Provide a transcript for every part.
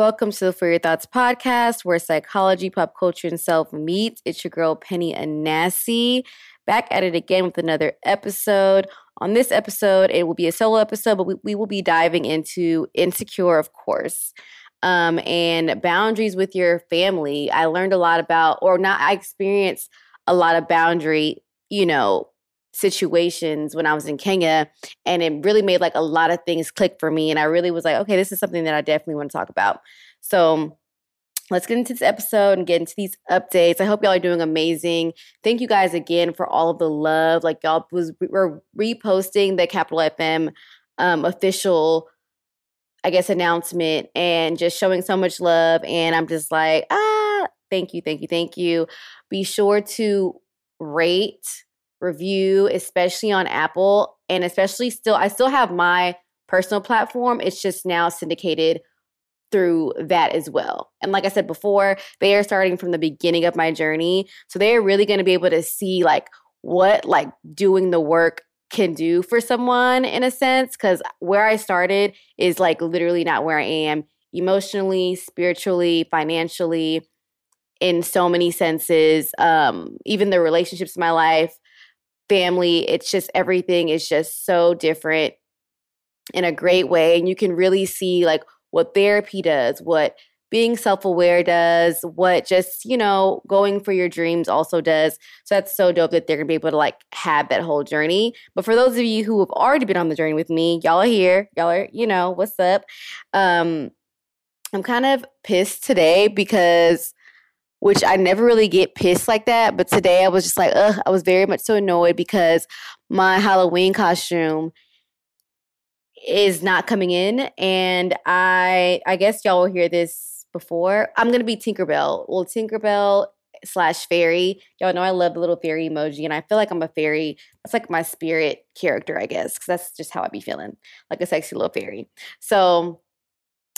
Welcome to the For Your Thoughts podcast, where psychology, pop culture, and self meet. It's your girl, Penny Anasi, back at it again with another episode. On this episode, it will be a solo episode, but we, we will be diving into Insecure, of course, um, and boundaries with your family. I learned a lot about, or not, I experienced a lot of boundary, you know, situations when I was in Kenya and it really made like a lot of things click for me and I really was like okay this is something that I definitely want to talk about. So let's get into this episode and get into these updates. I hope y'all are doing amazing. Thank you guys again for all of the love. Like y'all was we were reposting the Capital FM um, official I guess announcement and just showing so much love and I'm just like ah thank you thank you thank you. Be sure to rate review, especially on Apple, and especially still, I still have my personal platform. It's just now syndicated through that as well. And like I said before, they are starting from the beginning of my journey. So they are really going to be able to see like what like doing the work can do for someone in a sense cuz where I started is like literally not where I am emotionally, spiritually, financially in so many senses. Um even the relationships in my life family. It's just everything is just so different in a great way. And you can really see like what therapy does, what being self aware does, what just, you know, going for your dreams also does. So that's so dope that they're gonna be able to like have that whole journey. But for those of you who have already been on the journey with me, y'all are here. Y'all are, you know, what's up? Um, I'm kind of pissed today because which I never really get pissed like that. But today I was just like, ugh, I was very much so annoyed because my Halloween costume is not coming in. And I I guess y'all will hear this before. I'm gonna be Tinkerbell. Well, Tinkerbell slash fairy. Y'all know I love the little fairy emoji, and I feel like I'm a fairy. That's like my spirit character, I guess, because that's just how I be feeling, like a sexy little fairy. So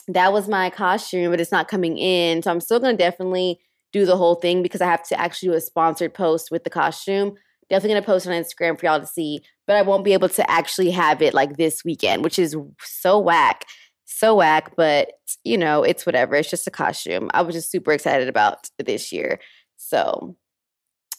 that was my costume, but it's not coming in. So I'm still gonna definitely do the whole thing because I have to actually do a sponsored post with the costume. Definitely gonna post on Instagram for y'all to see, but I won't be able to actually have it like this weekend, which is so whack. So whack, but you know, it's whatever. It's just a costume. I was just super excited about this year. So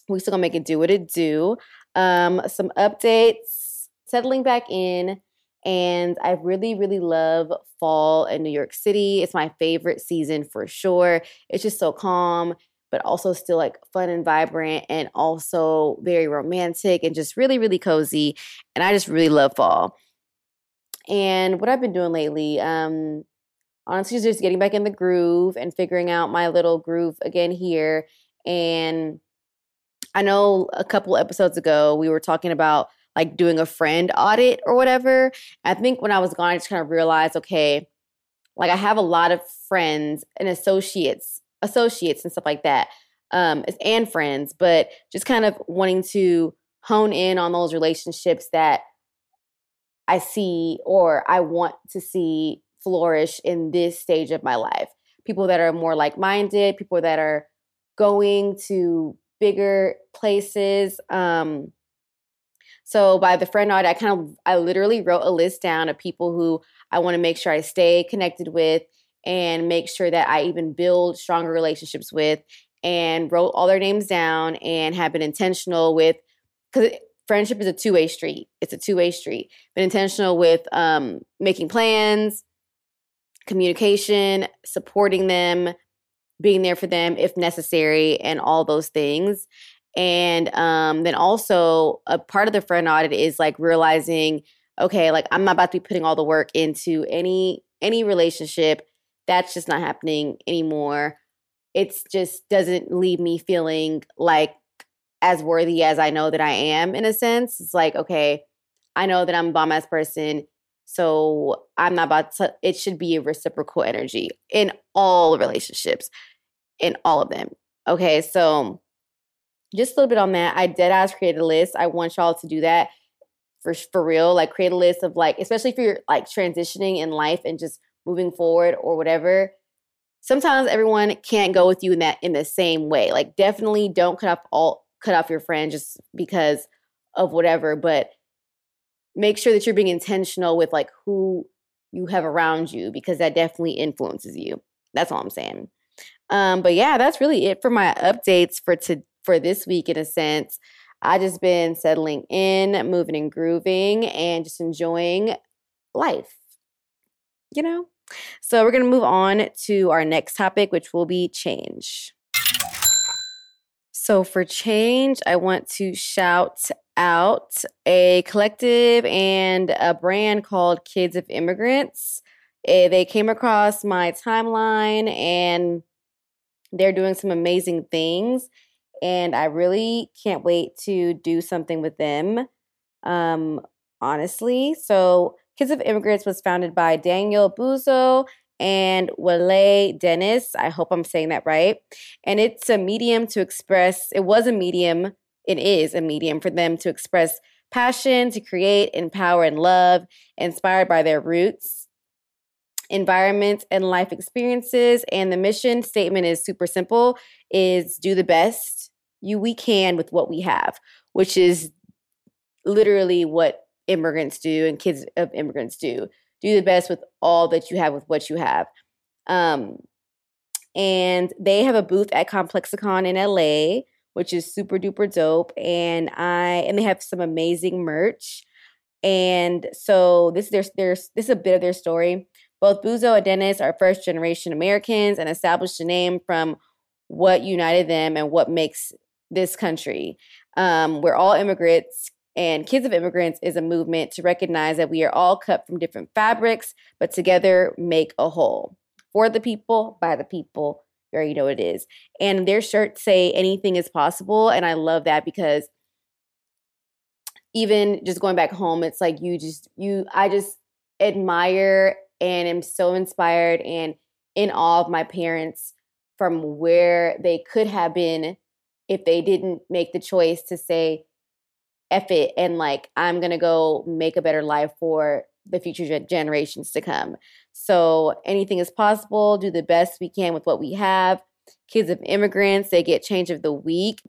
we still gonna make it do what it do. Um, some updates, settling back in. And I really, really love fall in New York City. It's my favorite season for sure. It's just so calm, but also still like fun and vibrant and also very romantic and just really, really cozy. And I just really love fall. And what I've been doing lately, um, honestly, just getting back in the groove and figuring out my little groove again here. And I know a couple episodes ago we were talking about like doing a friend audit or whatever. I think when I was gone, I just kind of realized, okay, like I have a lot of friends and associates, associates and stuff like that, um, and friends, but just kind of wanting to hone in on those relationships that I see or I want to see flourish in this stage of my life. People that are more like minded, people that are going to bigger places. Um, so by the friend audit, I kind of I literally wrote a list down of people who I want to make sure I stay connected with and make sure that I even build stronger relationships with and wrote all their names down and have been intentional with because friendship is a two-way street. It's a two-way street. Been intentional with um, making plans, communication, supporting them, being there for them if necessary, and all those things. And um, then also a part of the friend audit is like realizing, okay, like I'm not about to be putting all the work into any any relationship. That's just not happening anymore. It's just doesn't leave me feeling like as worthy as I know that I am in a sense. It's like, okay, I know that I'm a bomb ass person. So I'm not about to, it should be a reciprocal energy in all relationships, in all of them. Okay. So just a little bit on that. I dead ass create a list. I want y'all to do that for for real. Like create a list of like, especially if you're like transitioning in life and just moving forward or whatever. Sometimes everyone can't go with you in that in the same way. Like definitely don't cut off all cut off your friend just because of whatever, but make sure that you're being intentional with like who you have around you because that definitely influences you. That's all I'm saying. Um, but yeah, that's really it for my updates for to for this week in a sense. I just been settling in, moving and grooving, and just enjoying life. You know? So we're gonna move on to our next topic, which will be change. So, for change, I want to shout out a collective and a brand called Kids of Immigrants. Eh, they came across my timeline and they're doing some amazing things. And I really can't wait to do something with them, um, honestly. So, Kids of Immigrants was founded by Daniel Buezo and Wale Dennis. I hope I'm saying that right. And it's a medium to express, it was a medium, it is a medium for them to express passion, to create, empower, and love, inspired by their roots, environment, and life experiences. And the mission statement is super simple is do the best you we can with what we have, which is literally what immigrants do and kids of immigrants do do the best with all that you have with what you have. Um, and they have a booth at ComplexCon in LA, which is super duper dope. And I and they have some amazing merch. And so this there's there's this is a bit of their story. Both Buezo and Dennis are first generation Americans and established a name from what united them and what makes this country. Um, we're all immigrants and Kids of Immigrants is a movement to recognize that we are all cut from different fabrics, but together make a whole. For the people, by the people, you already know it is. And their shirts say anything is possible. And I love that because even just going back home, it's like you just, you, I just admire and am so inspired and in awe of my parents from where they could have been if they didn't make the choice to say, F it and like I'm gonna go make a better life for the future generations to come. So anything is possible. Do the best we can with what we have. Kids of immigrants, they get change of the week.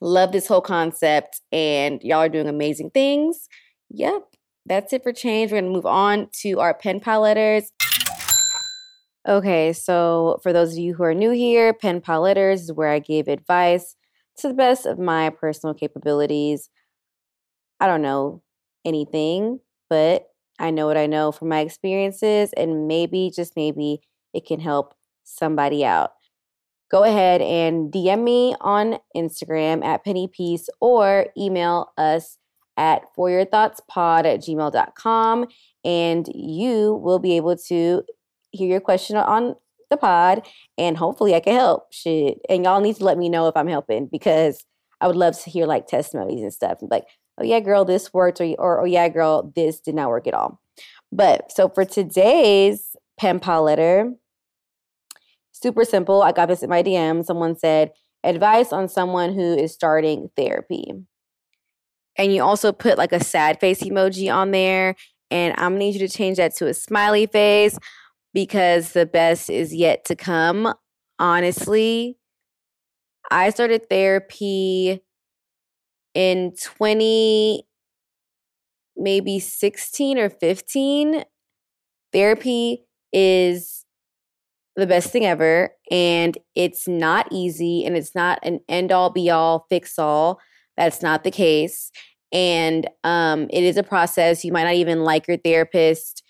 Love this whole concept, and y'all are doing amazing things. Yep, that's it for change. We're gonna move on to our pen pal letters. Okay, so for those of you who are new here, pen pal letters is where I give advice to the best of my personal capabilities. I don't know anything, but I know what I know from my experiences, and maybe, just maybe, it can help somebody out. Go ahead and DM me on Instagram at Penny pennypiece or email us at foryourthoughtspod at gmail.com and you will be able to hear your question on the pod and hopefully I can help. Shit. And y'all need to let me know if I'm helping because I would love to hear like testimonies and stuff. Like, oh yeah, girl, this worked, or, or oh yeah, girl, this did not work at all. But so for today's pen pal letter, super simple. I got this in my DM. Someone said, advice on someone who is starting therapy. And you also put like a sad face emoji on there. And I'm gonna need you to change that to a smiley face because the best is yet to come. Honestly, I started therapy in 20 maybe 16 or 15 therapy is the best thing ever and it's not easy and it's not an end all be all fix all that's not the case and um, it is a process you might not even like your therapist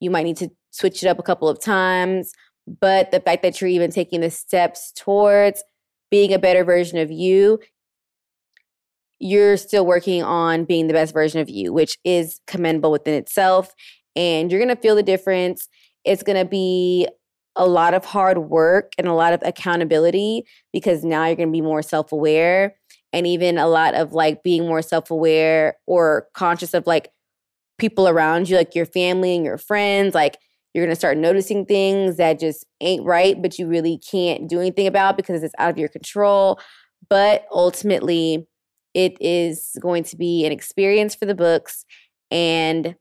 you might need to switch it up a couple of times but the fact that you're even taking the steps towards being a better version of you you're still working on being the best version of you, which is commendable within itself. And you're going to feel the difference. It's going to be a lot of hard work and a lot of accountability because now you're going to be more self aware and even a lot of like being more self aware or conscious of like people around you, like your family and your friends. Like you're going to start noticing things that just ain't right, but you really can't do anything about because it's out of your control. But ultimately, it is going to be an experience for the books and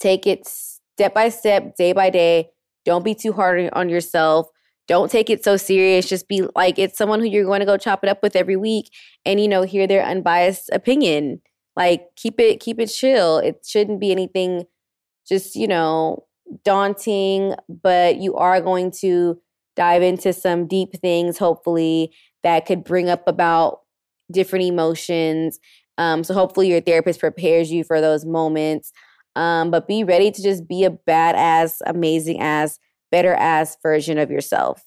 take it step by step, day by day. Don't be too hard on yourself. Don't take it so serious. Just be like it's someone who you're going to go chop it up with every week and you know hear their unbiased opinion. Like keep it keep it chill. It shouldn't be anything just, you know, daunting, but you are going to dive into some deep things, hopefully, that could bring up about different emotions. Um, so hopefully your therapist prepares you for those moments. Um, but be ready to just be a badass, amazing ass, better ass version of yourself.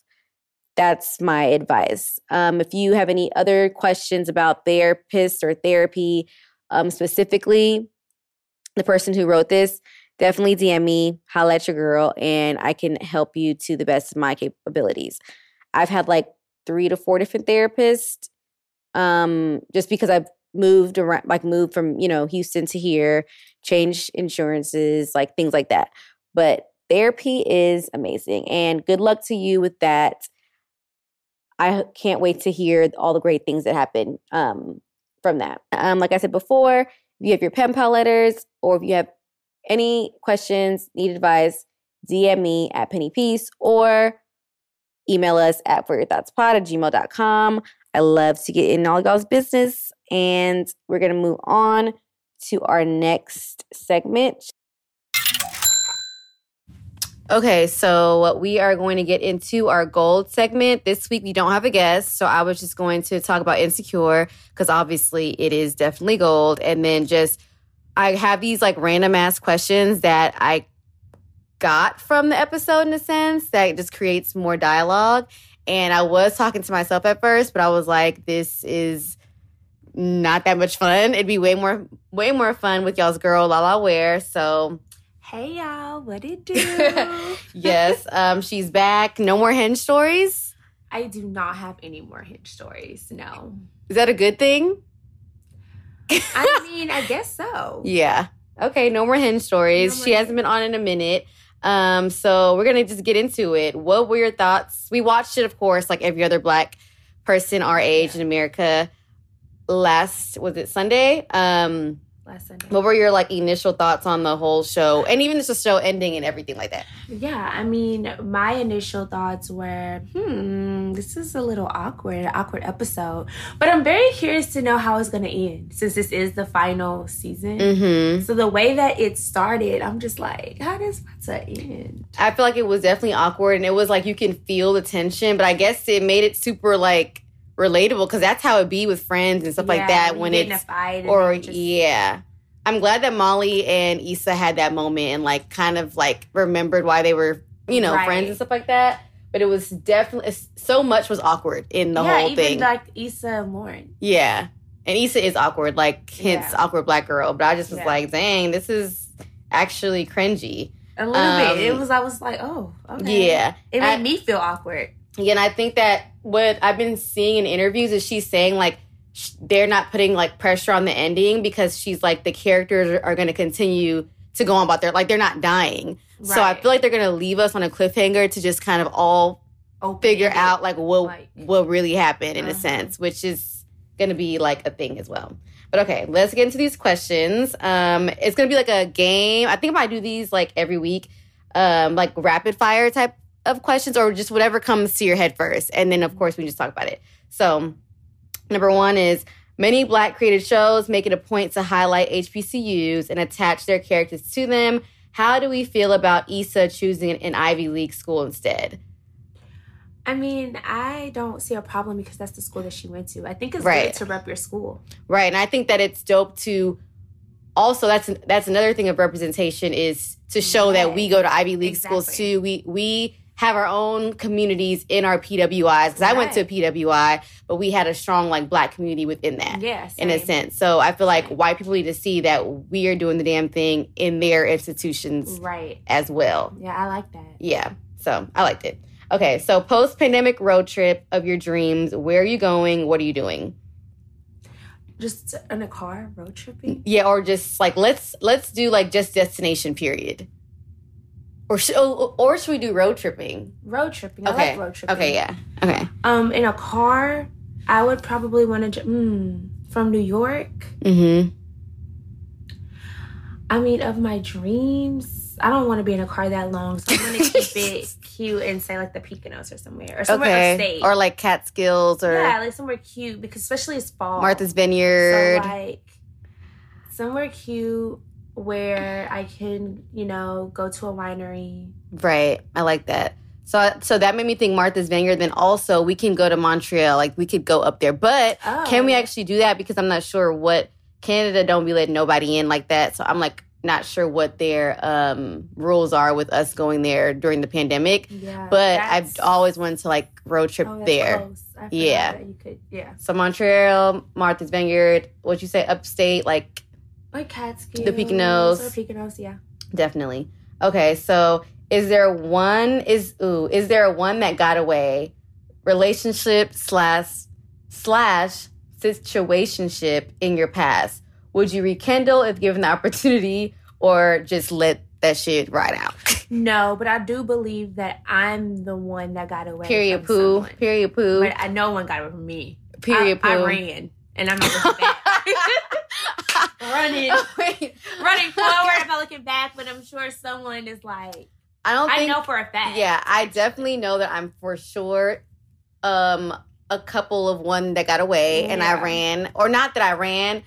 That's my advice. Um, if you have any other questions about therapists or therapy um, specifically, the person who wrote this, definitely DM me, holla at your girl, and I can help you to the best of my capabilities. I've had like three to four different therapists um, just because I've moved around, like moved from, you know, Houston to here, changed insurances, like things like that. But therapy is amazing. And good luck to you with that. I can't wait to hear all the great things that happen um, from that. Um, like I said before, if you have your pen pal letters or if you have any questions, need advice, DM me at Penny Peace or email us at for your thoughts pod at gmail.com. I love to get in all y'all's business. And we're going to move on to our next segment. Okay, so we are going to get into our gold segment. This week we don't have a guest, so I was just going to talk about Insecure because obviously it is definitely gold. And then just, I have these like random ass questions that I got from the episode in a sense that just creates more dialogue. And I was talking to myself at first, but I was like, this is not that much fun. It'd be way more, way more fun with y'all's girl Lala Ware. So Hey y'all, what it do? yes, um, she's back. No more hinge stories. I do not have any more hinge stories. No. Is that a good thing? I mean, I guess so. Yeah. Okay, no more hinge stories. No more she hasn't been on in a minute. Um, so we're gonna just get into it. What were your thoughts? We watched it, of course, like every other black person our age in America last was it Sunday? Um Last Sunday. what were your like initial thoughts on the whole show and even just the show ending and everything like that? Yeah, I mean, my initial thoughts were, hmm, this is a little awkward, awkward episode. But I'm very curious to know how it's going to end since this is the final season. Mm-hmm. So the way that it started, I'm just like, how does to end? I feel like it was definitely awkward and it was like you can feel the tension, but I guess it made it super like relatable because that's how it be with friends and stuff like that when it's fight or just- yeah. I'm glad that Molly and Issa had that moment and like kind of like remembered why they were, you know, Right. friends and stuff like that. But it was definitely so much was awkward in the yeah, whole even thing. like Issa and Lauren. yeah. And Issa is awkward, like hence Yeah. awkward black girl. But I just was Yeah. like, dang, this is actually cringy. A little bit. It Um, was. I was like, oh, okay. Yeah. It made I- me feel awkward. Yeah, and I think that what I've been seeing in interviews is she's saying like sh- they're not putting like pressure on the ending because she's like the characters are, going to continue to go on about their like they're not dying. So I feel like they're going to leave us on a cliffhanger to just kind of all Open figure ended. out like what Like- what really happened in a Uh-huh. sense, which is going to be like a thing as well. But okay, let's get into these questions. Um, it's going to be like a game. I think if I might do these like every week, um, like rapid fire type of questions or just whatever comes to your head first, and then of course we just talk about it. So, number one is. Many black created shows make it a point to highlight HBCUs and attach their characters to them. How do we feel about Issa choosing an Ivy League school instead? I mean, I don't see a problem because that's the school that she went to. I think it's Right. good to rep your school. Right, and I think that it's dope to also that's that's another thing of representation is to show that we go to Ivy League schools too. We we have our own communities in our PWIs because I went to a PWI, but we had a strong like black community within that. Yeah, In a sense, so I feel like white people need to see that we are doing the damn thing in their institutions Right. as well. Yeah, I like that. Yeah, so I liked it. Okay, so post pandemic road trip of your dreams. Where are you going? What are you doing? Just in a car, road tripping. Yeah, or just like let's let's do like just destination period. Or sh- or or should we do road tripping? Road tripping. I Okay. like road tripping. Okay, yeah. Okay. Um, in a car, I would probably want to. Mm, from New York. Mm-hmm. I mean, of my dreams, I don't want to be in a car that long, so I'm gonna keep it cute and say like the Poconos or somewhere or somewhere Okay. upstate. Or like Catskills or yeah, like somewhere cute because especially it's fall. Martha's Vineyard. So like somewhere cute where I can, you know, go to a winery. Right. I like that. So, so that made me think Martha's Vineyard. Then also we can go to Montreal. Like we could go up there, but Oh. can we actually do that? Because I'm not sure what Canada don't be letting nobody in like that. So I'm like not sure what their um, rules are with us going there during the pandemic. Yeah. But I've always wanted to like road trip oh, there. Yeah. You could, yeah. So Montreal, Martha's Vineyard. What you say, upstate? Like Like Catskills. The. Or Poconos, yeah. Definitely. Okay, so is there one is ooh, is there one that got away? Relationship slash slash situationship in your past. Would you rekindle if given the opportunity or just let that shit ride out? No, but I do believe that I'm the one that got away. Period poo. someone. Period poo. But I, no one got away from me. Period I, poo. I ran, and I'm not back. running, Wait, running forward. I'm looking back, but I'm sure someone is like, I don't Think, I think know for a fact. Yeah, I definitely know that I'm for sure um a couple of one that got away and I ran or not that I ran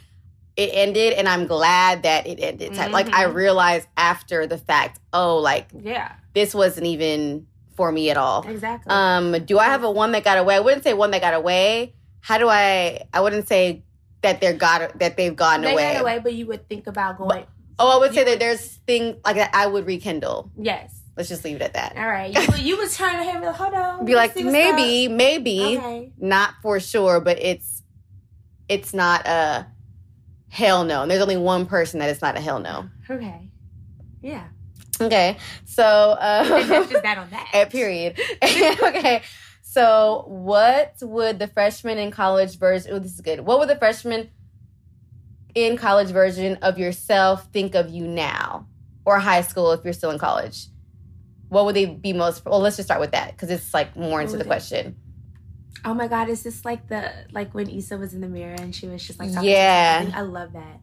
it ended and I'm glad that it ended. Type- Like I Mhm. realized after the fact, oh like Yeah, this wasn't even for me at all. exactly. Um do I have a one that got away? I wouldn't say one that got away. How do I I wouldn't say that they're got that they've gone they away. got away, but you would think about going. Oh, I would say You that there's things like that I would rekindle. yes. Let's just leave it at that. All right. You, you was trying to have hold on. Be like see what's maybe, maybe. Okay. not for sure, but it's it's not a hell no. And there's only one person that it's not a hell no. Okay. Yeah. Okay, so that's uh, just that on that. eh, period. okay, so what would the freshman in college version? Oh, this is good. What would the freshman in college version of yourself think of you now, or high school if you're still in college? What would they be most? Well, let's just start with that because it's like more into the question. Oh my god, is this like the like when Issa was in the mirror and she was just like talking Yeah. I love that.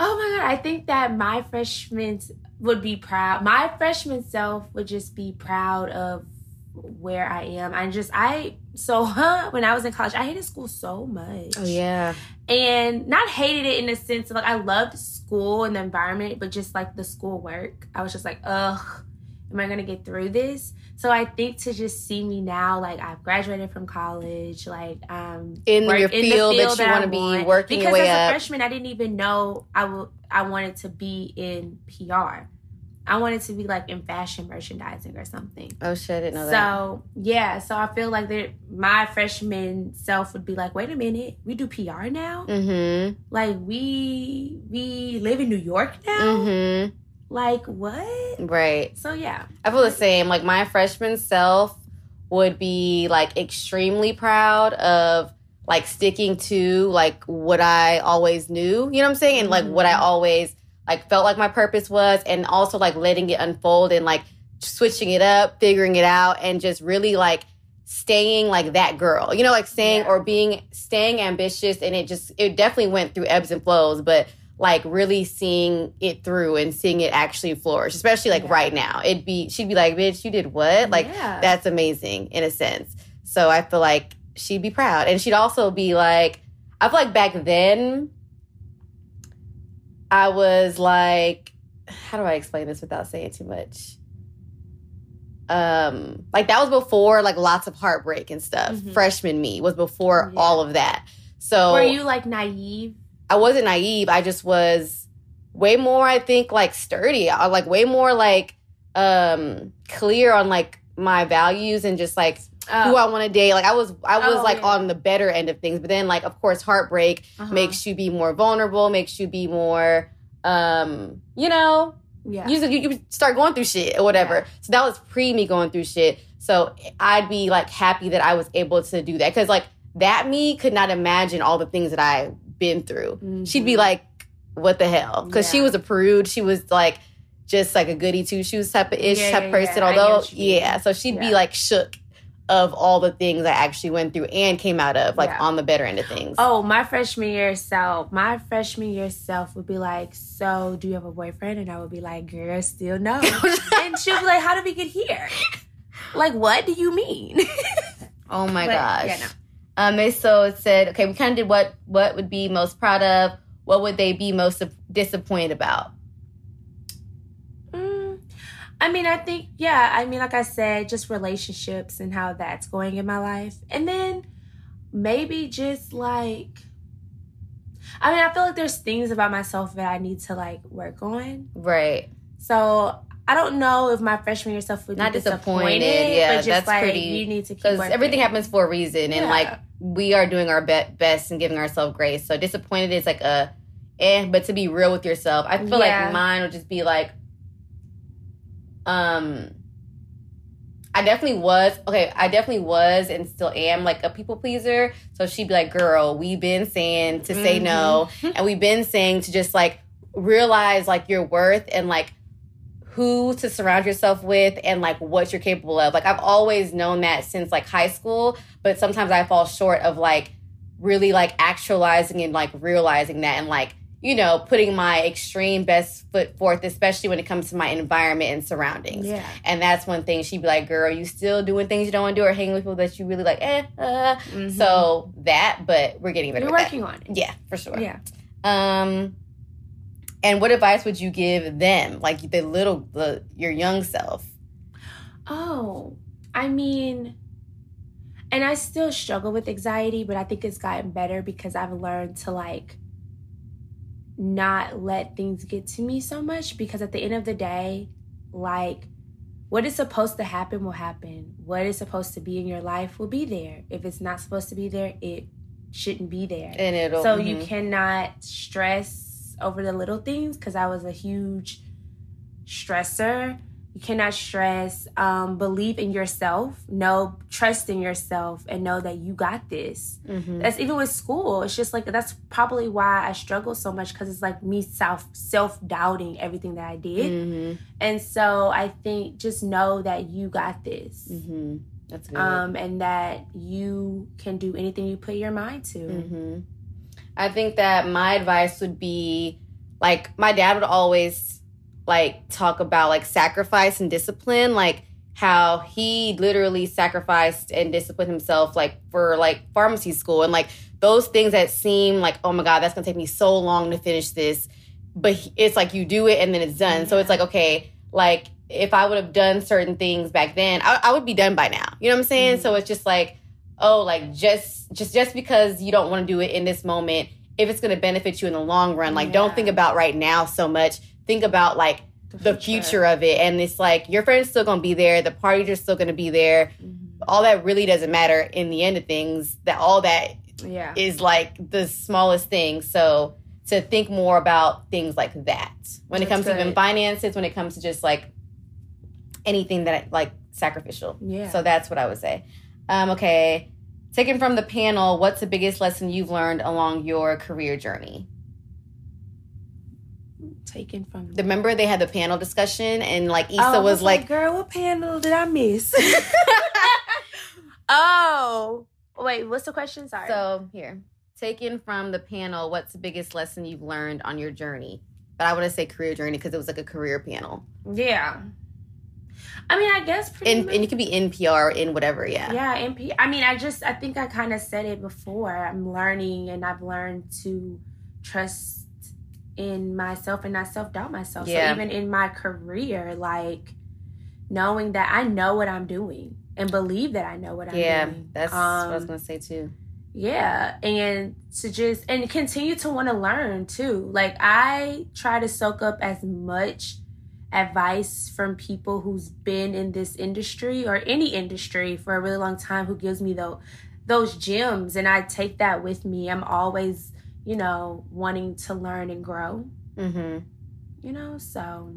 Oh my god, I think that my freshman would be proud. My freshman self would just be proud of where I am. I just I so huh when I was in college, I hated school so much. Oh yeah, and not hated it in the sense of like I loved school and the environment, but just like the school work, I was just like, ugh, am I gonna get through this? So I think to just see me now, like I've graduated from college, like um in work- your in field, field that you I want to be working because as a up. freshman, I didn't even know I will I wanted to be in PR. I wanted to be like in fashion merchandising or something. Oh shit, I didn't know that. So yeah, so I feel like that my freshman self would be like, wait a minute, we do PR now? Mm-hmm. Like we we live in New York now? Mm-hmm. Like what? Right. So yeah. I feel the same. Like my freshman self would be like extremely proud of like sticking to like what I always knew. You know what I'm saying? And like what I Mhm. always like felt like my purpose was and also like letting it unfold and like switching it up, figuring it out and just really like staying like that girl. You know, like staying Yeah. or being staying ambitious and it just it definitely went through ebbs and flows, but like really seeing it through and seeing it actually flourish, especially like Yeah. right now. It'd be she'd be like, "Bitch, you did what?" Like Yeah. that's amazing in a sense. So I feel like she'd be proud, and she'd also be like, I feel like back then, I was like, how do I explain this without saying too much? Um, like that was before like lots of heartbreak and stuff. Mhm. Freshman me was before Yeah. all of that. So Were you like naive? I wasn't naive. I just was way more, I think, like sturdy. I like way more like um clear on like my values and just like who I want to date. Like I was I was Oh, like yeah. on the better end of things. But then like of course heartbreak Uh-huh. makes you be more vulnerable, makes you be more um, you know, yeah. you, you, you start going through shit or whatever. Yeah. So that was pre me going through shit. So I'd be like happy that I was able to do that because like that me could not imagine all the things that I've been through. She'd be like, "What the hell?" Because she was a prude. She was like just like a goody two shoes type of ish Yeah, type yeah, person. yeah. Although what you mean. yeah, so she'd be like shook of all the things I actually went through and came out of like Yeah. on the better end of things. Oh, my freshman year self, my freshman year self would be like, So, do you have a boyfriend? And I would be like, Girl, still no. and she'll be like, How did we get here? Like, what do you mean? Oh my But, gosh. yeah, no. Um, and so it said, okay, we kind of did what what would be most proud of. What would they be most disappointed about? I mean, I think, yeah, I mean, like I said, just relationships and how that's going in my life. And then maybe just like, I mean, I feel like there's things about myself that I need to like work on. Right. So I don't know if my freshman year self would Not be disappointed, disappointed. yeah, but just that's like, pretty- You need to keep Because everything happens for a reason, and Yeah. like we are doing our be- best and giving ourselves grace. So disappointed is like a eh, but to be real with yourself, I feel Yeah. like mine would just be like, um, I definitely was okay. I definitely was and still am like a people pleaser. So she'd be like, "Girl, we've been saying to say no, and we've been saying to just like realize like your worth and like who to surround yourself with and like what you're capable of. Like I've always known that since like high school, but sometimes I fall short of like really like actualizing and like realizing that and like you know putting my extreme best foot forth especially when it comes to my environment and surroundings Yeah. and that's one thing she'd be like girl you still doing things you don't want to do or hanging with people that you really like eh uh. Mhm. so that but we're getting better you're with that. working on it. yeah for sure Yeah. um, and what advice would you give them, like the little, the, your young self? Oh, I mean, and I still struggle with anxiety, but I think it's gotten better because I've learned to like not let things get to me so much because at the end of the day, like what is supposed to happen will happen. What is supposed to be in your life will be there. If it's not supposed to be there, it shouldn't be there. And it'll. So you mhm. cannot stress over the little things because I was a huge stressor. You cannot stress. Um, believe in yourself. Know, trust in yourself, and know that you got this. Mhm. That's even with school. It's just like that's probably why I struggle so much because it's like me self self doubting everything that I did. Mhm. And so I think just know that you got this. Mhm. That's good. Um, and that you can do anything you put your mind to. hmm I think that my advice would be like my dad would always like talk about like sacrifice and discipline, like how he literally sacrificed and disciplined himself like for like pharmacy school and like those things that seem like oh my god that's gonna take me so long to finish this but he- it's like you do it and then it's done. So it's like okay like if i would have done certain things back then i, I would be done by now. You know what i'm saying? Mhm. so it's just like oh like just just just because you don't want to do it in this moment if it's going to benefit you in the long run like don't think about right now so much think about like the future. of it. And it's like your friend's still to be there. The parties are still to be there. Mhm. all that really doesn't matter in the end of things. That all that Yeah. is like the smallest thing. So to think more about things like that. When it That's comes to even finances when it comes to just like anything that like sacrificial. Yeah. so that's what i would say. Um, okay. Taken from the panel what's the biggest lesson you've learned along your career journey taken from the remember they had the panel discussion and like Issa Oh, I was like "Girl, what panel did I miss?" oh, wait, what's the question? Sorry. So here, taken from the panel, what's the biggest lesson you've learned on your journey? But I want to say career journey because it was like a career panel, yeah, I mean, I guess pretty and much. and it could be in PR, in whatever. Yeah. yeah, NP. I mean, I just, I think I kind of said it before. I'm learning, and I've learned to trust in myself and I self doubt myself. Yeah. So even in my career, like knowing that I know what I'm doing and believe that I know what I'm Yeah, doing. Yeah, that's what I was Um, gonna say too. Yeah, and to just and continue to want to learn too. Like I try to soak up as much advice from people who's been in this industry or any industry for a really long time who gives me those those gems and I take that with me. I'm always, you know, wanting to learn and grow, hmm you know? So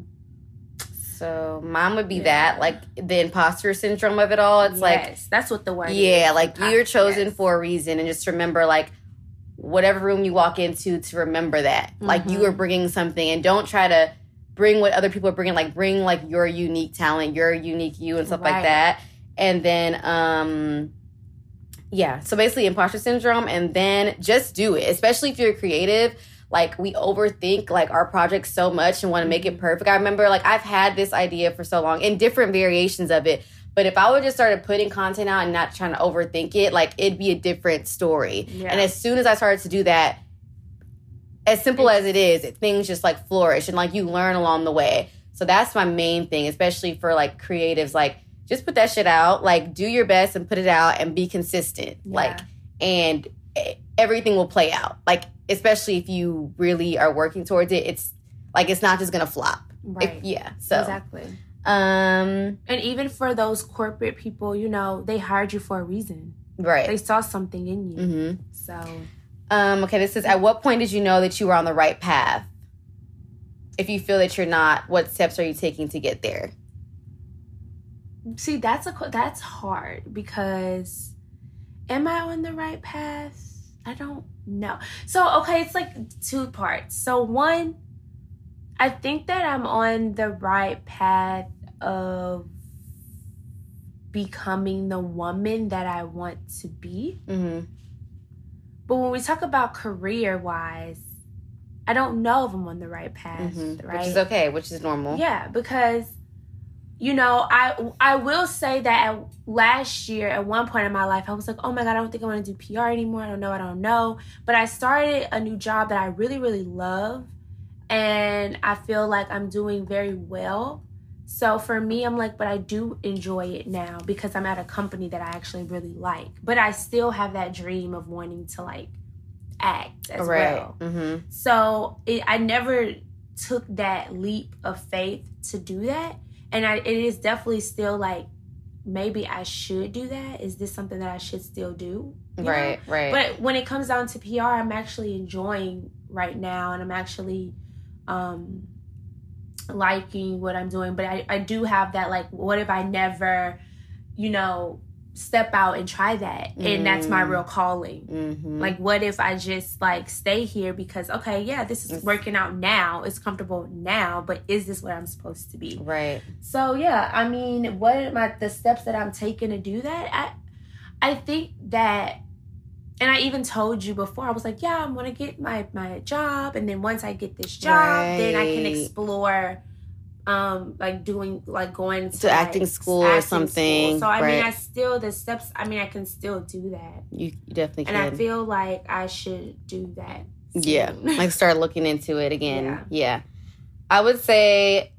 So mine would be Yeah. that, like the imposter syndrome of it all. It's like that's what the word Yeah, is. like you're chosen yes. for a reason, and just remember, like whatever room you walk into, to remember that, like you are bringing something, and don't try to bring what other people are bringing. Like bring like your unique talent, your unique you, and stuff like that. And then, um, yeah. So basically, imposter syndrome, and then just do it. Especially if you're creative. Like we overthink like our projects so much and want to make Mm-hmm. it perfect. I remember like I've had this idea for so long in different variations of it. But if I would just started putting content out and not trying to overthink it, like it'd be a different story. Yeah. And as soon as I started to do that, as simple as it is, things just like flourish and like you learn along the way. So that's my main thing, especially for like creatives. Like, just put that shit out. Like, do your best and put it out and be consistent. Yeah. Like, and everything will play out. Like, especially if you really are working towards it, it's like it's not just gonna flop. If- right. yeah. So, Exactly. um, And even for those corporate people, you know, they hired you for a reason. Right. They saw something in you. hmm So Um, okay, this is at what point did you know that you were on the right path? If you feel that you're not, what steps are you taking to get there? See, that's a that's hard because am I on the right path? I don't know. So okay, it's like two parts. So one, I think that I'm on the right path of becoming the woman that I want to be. Mm-hmm. But when we talk about career wise, I don't know if I'm on the right path, Mm-hmm. right? Which is okay, which is normal. Yeah, because you know, I I will say that at, last year at one point in my life I was like, "Oh my god, I don't think I want to do PR anymore. I don't know, I don't know." But I started a new job that I really really love and I feel like I'm doing very well. So for me, I'm like, but I do enjoy it now because I'm at a company that I actually really like. But I still have that dream of wanting to like act as right. well. Mm-hmm. So it, I never took that leap of faith to do that, and I, it is definitely still like maybe I should do that. Is this something that I should still do? You know? Right, right. But when it comes down to PR, I'm actually enjoying right now, and I'm actually um liking what I'm doing. But I, I do have that like, what if I never, you know, step out and try that, and that's my Mm. real calling. mm-hmm. Like, what if I just like stay here because okay, yeah, this is It's- working out now. It's comfortable now, but is this where I'm supposed to be? right. So yeah, I mean, what am I the steps that I'm taking to do that? I I think that and I even told you before, I was like, yeah, I'm gonna get my my job, and then once I get this job, then I can explore um like doing like going to, To like, acting school or something, So I mean. I still the steps I mean I can still do that. You, definitely And can. I feel like I should do that. yeah, like start looking into it again. Yeah. Yeah. I would say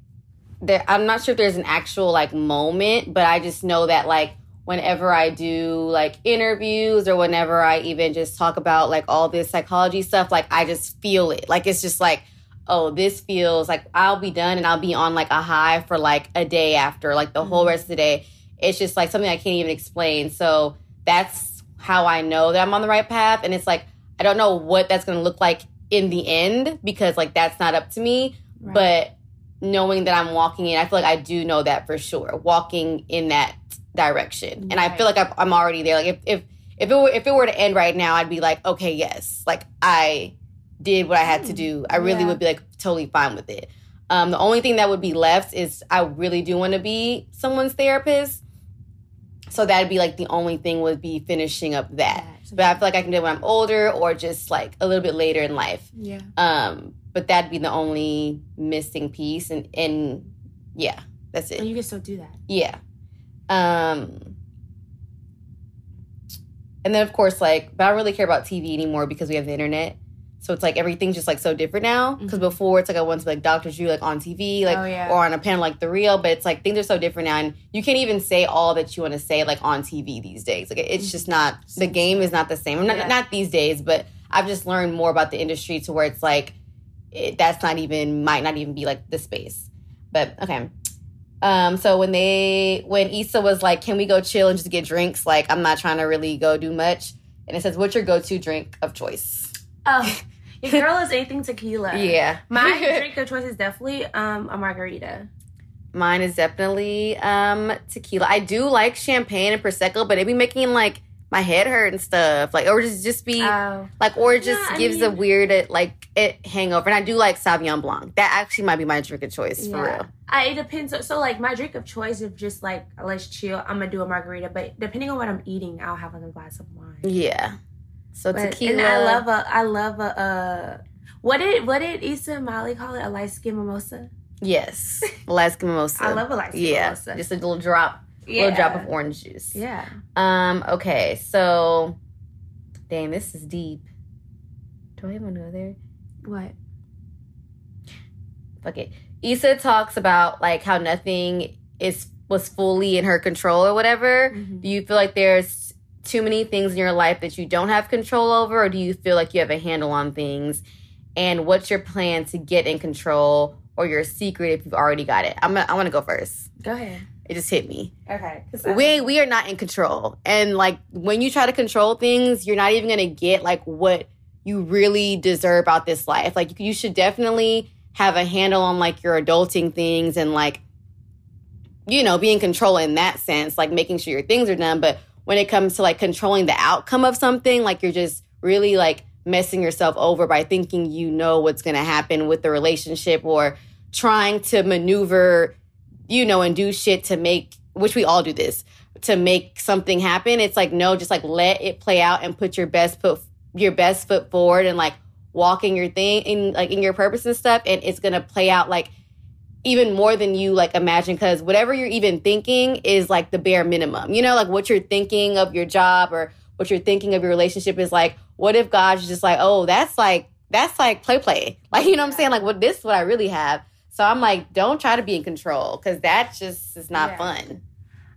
that I'm not sure if there's an actual like moment, but I just know that like whenever I do like interviews or whenever I even just talk about like all this psychology stuff, like I just feel it. Like it's just like, oh, this feels like I'll be done and I'll be on like a high for like a day after, like the whole Mhm. rest of the day. It's just like something I can't even explain. So that's how I know that I'm on the right path. And it's like, I don't know what that's going to look like in the end because like that's not up to me. Right. But knowing that I'm walking in, I feel like I do know that for sure. Walking in that direction, and I feel like I'm, I'm already there. Like if if if it were if it were to end right now, I'd be like, okay, yes, like I did what I had to do. I really Yeah. would be like totally fine with it. Um, the only thing that would be left is I really do want to be someone's therapist. So that'd be like the only thing would be finishing up that. But I feel like I can do it when I'm older or just like a little bit later in life. yeah. Um, but that'd be the only missing piece, and and yeah, that's it. And you can still do that. Yeah. Um, and then of course, like, but I don't really care about TV anymore because we have the internet. So it's like everything's just like so different now. Because Mhm. before it's like I went to like Doctor Drew like on TV, like Oh, yeah. or on a panel like the real, but it's like things are so different now, and you can't even say all that you want to say like on TV these days. Like it's just not the game is not the same. Not Yeah. not these days, but I've just learned more about the industry to where it's like it, that's not even might not even be like the space. But okay. Um, so when they when Issa was like, "Can we go chill and just get drinks?" Like, I'm not trying to really go do much. And it says, "What's your go-to drink of choice?" Oh, your girl is anything tequila. Yeah, My drink of choice is definitely um a margarita. Mine is definitely um tequila. I do like champagne and prosecco, but it be making like my head hurt and stuff. Like, or just just be Oh, like, or it just Yeah, gives a weird uh, like it hangover. And I do like Sauvignon Blanc. That actually might be my drink of choice for real. I, it depends. So like my drink of choice is just like let's chill. I'm gonna do a margarita, but depending on what I'm eating, I'll have like a glass of wine. Yeah. So But, tequila. and I love a I love a uh what did what did Issa and Molly call it? A light skin mimosa. yes, Alaska mimosa. I love a light skin Yeah, mimosa. just a little drop, yeah. little drop of orange juice. Yeah. Um. Okay. So, dang, this is deep. Do I even go there? What? fuck it. Issa talks about like how nothing is was fully in her control or whatever. Mhm. Do you feel like there's too many things in your life that you don't have control over, or do you feel like you have a handle on things? And what's your plan to get in control, or your secret if you've already got it? I'm gonna, I want to go first. Go ahead. It just hit me. Okay. We we are not in control, and like when you try to control things, you're not even gonna get like what you really deserve out this life. Like you should definitely have a handle on like your adulting things and like you know be in control in that sense, like making sure your things are done. But when it comes to like controlling the outcome of something, like you're just really like messing yourself over by thinking you know what's gonna happen with the relationship or trying to maneuver you know, and do shit to make, which we all do this, to make something happen. It's like, no, just like let it play out and put your best foot, your best foot forward and like walking your thing in like in your purpose and stuff. And it's going to play out like even more than you like imagine. Cause whatever you're even thinking is like the bare minimum, you know, like what you're thinking of your job or what you're thinking of your relationship is like, what if God's just like, oh, that's like, that's like play play. Like, you know what I'm saying? Like, what this is what I really have. So I'm like, don't try to be in control because that just is not Yeah. fun.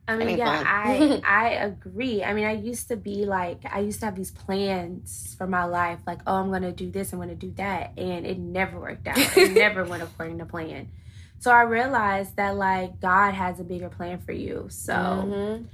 I mean, yeah. I I agree. I mean, I used to be like, I used to have these plans for my life, like, oh, I'm gonna do this, I'm gonna do that, and it never worked out. It never went according to plan. So I realized that like God has a bigger plan for you. So Mhm.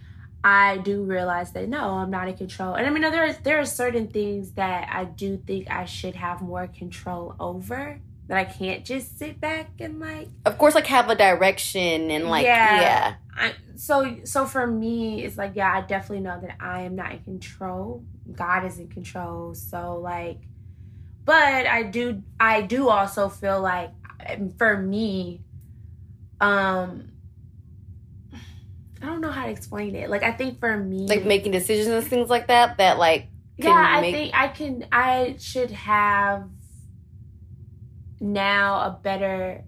I do realize that no, I'm not in control. And I mean, there are, there are certain things that I do think I should have more control over. That I can't just sit back and like of course, like have a direction and like, Yeah. yeah. I, so so for me it's like yeah i definitely know that i am not in control god is in control so like but i do i do also feel like um, for me um i don't know how to explain it like i think for me like making decisions and things like that. That like, can yeah i make- think i can i should have now a better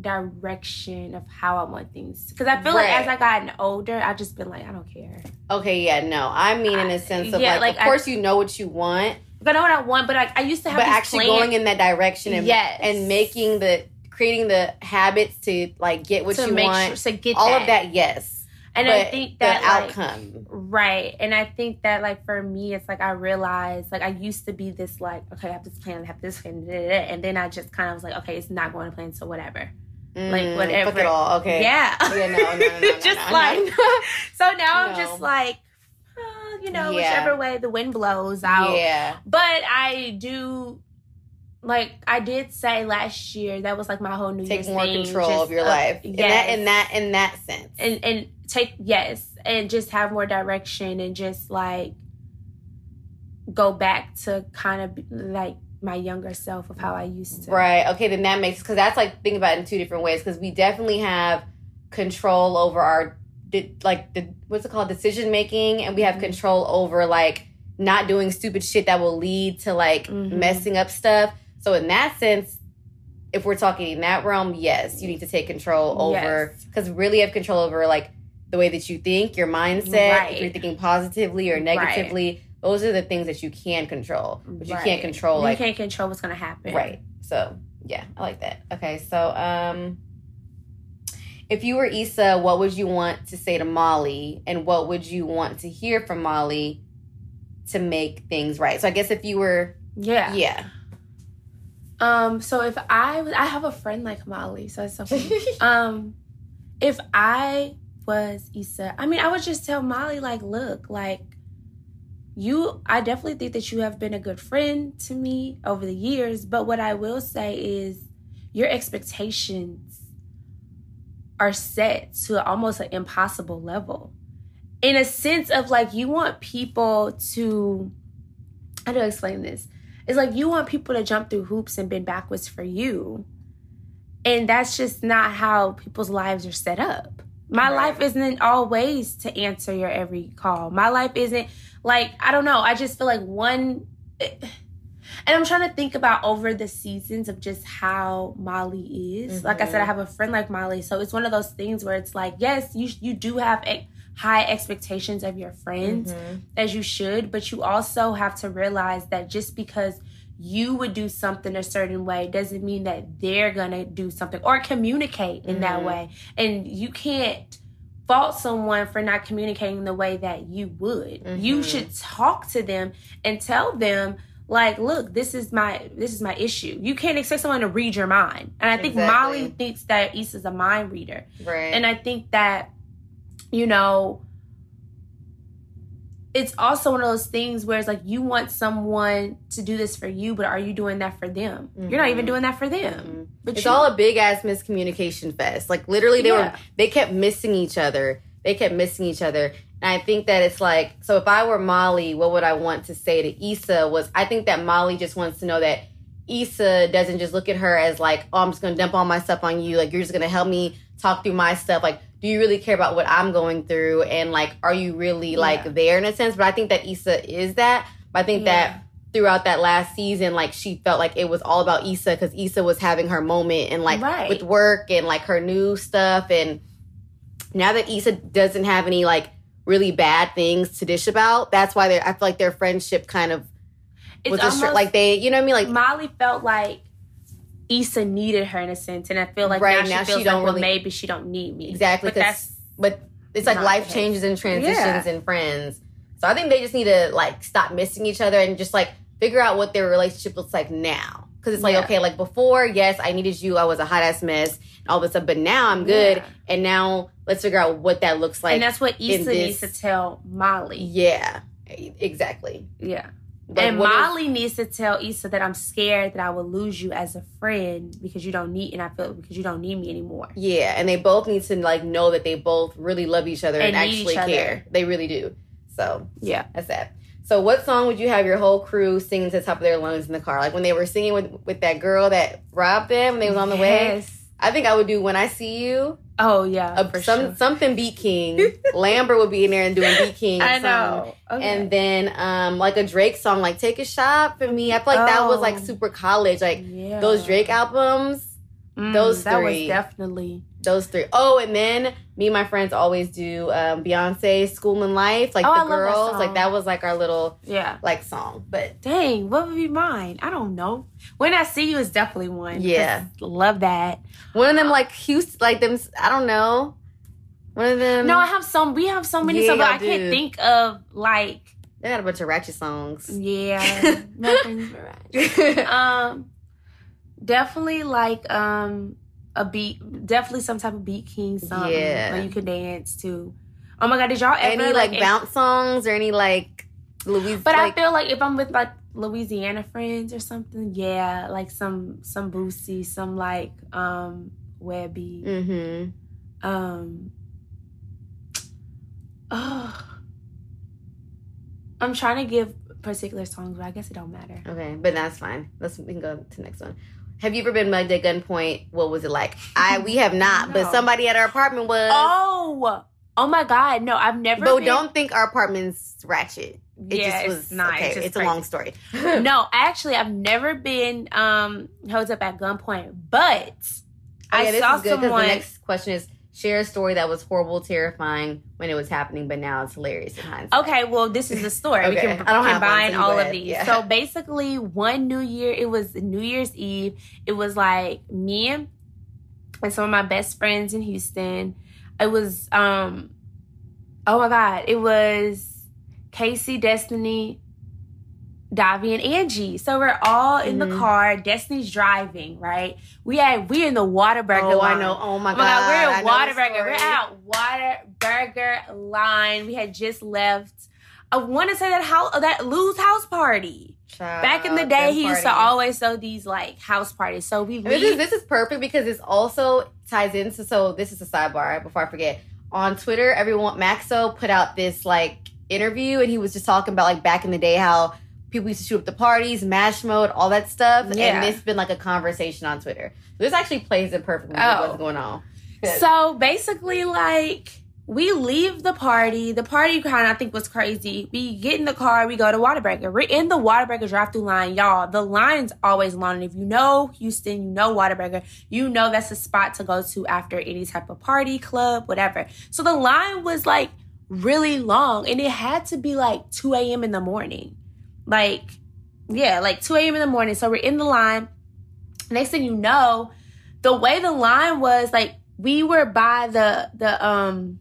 direction of how i want things because i feel like as i gotten older i've just been like i don't care okay, yeah, no. I mean, in a sense of yeah, like, like, of I- course, you know what you want, I know what I want, but like I used to have but actually plans going in that direction and Yes. and making the creating the habits to like get what to you make want. sure to get all that. of that, yes. and I think that the like, outcome. right, and I think that like for me, it's like I realized like I used to be this like okay, I have this plan, I have this plan, and then I just kind of was like okay, it's not going to plan, so whatever. Like, Mm, whatever. Fuck it all. Okay. Yeah, Yeah, no, no, no, no, just no, like no. so now I'm just like. you know, Yeah. whichever way the wind blows out. Yeah. But I do, like I did say last year, that was like my whole New Take Year's more thing, control just, of your uh, life. In that in that in that sense. and and take yes and just have more direction and just like go back to kind of like my younger self of how I used to. Right. Okay, then that makes because that's like think about it in two different ways because we definitely have control over our like the what's it called decision making and we have Mhm. control over like not doing stupid shit that will lead to like Mhm. messing up stuff. So in that sense, if we're talking in that realm, yes, you need to take control over Yes. because really have control over like the way that you think, your mindset, Right. if you're thinking positively or Right. negatively. Those are the things that you can control, but you Right. can't control you can't control what's gonna happen. Right. So yeah, I like that. Okay, so um if you were Issa, what would you want to say to Molly and what would you want to hear from Molly to make things right? So I guess if you were Yeah. yeah. Um. So if I was, I have a friend like Molly, so it's so funny. um, if I was Issa, I mean, I would just tell Molly, like, look, like, you, I definitely think that you have been a good friend to me over the years, but what I will say is your expectations are set to almost an impossible level. In a sense of like, you want people to, how do I explain this? It's like you want people to jump through hoops and bend backwards for you. And that's just not how people's lives are set up. My Right. life isn't always to answer your every call. My life isn't like, I don't know. I just feel like one. And I'm trying to think about over the seasons of just how Molly is. Like I said, I Mhm. have a friend like Molly, so it's one of those things where it's like, yes, you you do have e- high expectations of your friends, Mhm. as you should, but you also have to realize that just because you would do something a certain way doesn't mean that they're gonna do something or communicate in that Mhm. way. And you can't fault someone for not communicating the way that you would. You Mhm. should talk to them and tell them like look this is my this is my issue you can't expect someone to read your mind and i think Exactly. molly thinks that Issa's a mind reader Right. and I think that, you know, it's also one of those things where it's like you want someone to do this for you, but are you doing that for them? You're not even Mhm. doing that for them. Mhm. But it's you- all a big ass miscommunication fest. Like literally, they were they kept missing each other. They kept missing each other, and I think that it's like so. If I were Molly, what would I want to say to Issa? Was I think that Molly just wants to know that Issa doesn't just look at her as like, oh, I'm just gonna dump all my stuff on you. Like you're just gonna help me talk through my stuff. Like, do you really care about what I'm going through? And like, are you really like Yeah. there in a sense? But I think that Issa is that. But I think that throughout that last season, like she felt like it was all about Issa because Issa was having her moment and like Right. with work and like her new stuff. And now that Issa doesn't have any like really bad things to dish about, that's why I feel like their friendship kind of it's was a almost str- like they, you know what I mean? Like Molly felt like Issa needed her in a sense, and I feel like Right, now, now she she feels don't like well, really- maybe she don't need me Exactly, But 'cause- that's but it's like life changes and transitions Yeah. and friends. So I think they just need to like stop missing each other and just like figure out what their relationship looks like now. Because it's like Yeah. okay, like before, yes, I needed you, I was a hot ass mess, and all of a sudden, but now I'm good, Yeah. and now let's figure out what that looks like. and that's what in Issa needs to tell Molly. yeah, exactly. Yeah. But and is- Molly needs to tell Issa that I'm scared that I will lose you as a friend because you don't need and I feel because you don't need me anymore. yeah, and they both need to like know that they both really love each other and, And actually other. care. They really do. So Yeah. That's that. So, what song would you have your whole crew singing to the top of their lungs in the car? Like when they were singing with with that girl that robbed them when they was on the way. I think I would do "When I See You." Oh yeah. For some sure. something Beat King. Lambert would be in there and doing Beat King. I know. Okay. And then um like a Drake song, like "Take a Shot" for me. I feel like that was like Oh. super college. Like yeah. those Drake albums. Mm, those that three. was definitely Those three. Oh, and then me and my friends always do um Beyonce "School and Life." Like Oh, the that girls. song. Like that was like our little yeah. like song. But Dang, what would be mine? I don't know. When I see you is definitely one. Yeah, Love that. One of them like Houston, like them. I don't know. One of them. No, I have some. We have so many Yeah, songs, but I y'all can't think of like. they got a bunch of ratchet songs. Yeah, nothing's right. Um, definitely like um a beat. Definitely some type of beat king song. Yeah. that you can dance to. Oh my god, did y'all ever any like, if- bounce songs or any like Louise? But like, I feel like if I'm with like Louisiana friends or something, yeah, like some some Boosie, some like um Webbie, Mm-hmm. um. Oh, I'm trying to give particular songs, but I guess it don't matter. Okay, but that's fine. Let's we can go to the next one. Have you ever been mugged at gunpoint? What was it like? I we have not, but somebody at our apartment was. Oh, oh my God, no, I've never. but been- don't think our apartment's ratchet. It yeah, just was it's not. okay. It's, It's a long story. No, actually, I've never been um held up at gunpoint, but Oh, I yeah, this saw is good 'cause someone. The next question is share a story that was horrible, terrifying when it was happening, but now it's hilarious. Okay, well, this is the story. We can I don't combine all of ahead. these. Yeah. So basically, one New Year, it was New Year's Eve. It was like me and and some of my best friends in Houston. It was um, oh my god, it was Casey, Destiny, Davi, and Angie. So we're all in the Mhm. car. Destiny's driving, right? We had we in the Whataburger. Oh, I know. Oh my Oh god. my god, I we're at Whataburger. We're at Whataburger line. We had just left. I want to say that house, that Lou's house party. Child, Back in the day, he used to always throw these like house parties. So we And This leave. is, this is perfect because this also ties into so this is a sidebar before I forget. On Twitter, everyone Maxo put out this like interview and he was just talking about like back in the day how people used to shoot up the parties, mash mode, all that stuff. Yeah. And it's been like a conversation on Twitter. This actually plays it perfectly with Oh. what's going on. So basically, like we leave the party. The party kind I think was crazy. We get in the car. We go to Whataburger. We're in the Whataburger drive-through line, y'all. The line's always long. And if you know Houston, you know Whataburger, You know that's a spot to go to after any type of party, club, whatever. So the line was like really long, and it had to be like 2 a.m. in the morning. Like yeah, like 2 a.m. in the morning. So we're in the line. Next thing you know, the way the line was, like we were by the the um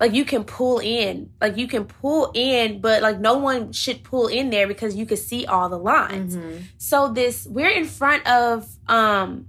like you can pull in like you can pull in but like no one should pull in there because you could see all the lines Mhm. so this we're in front of um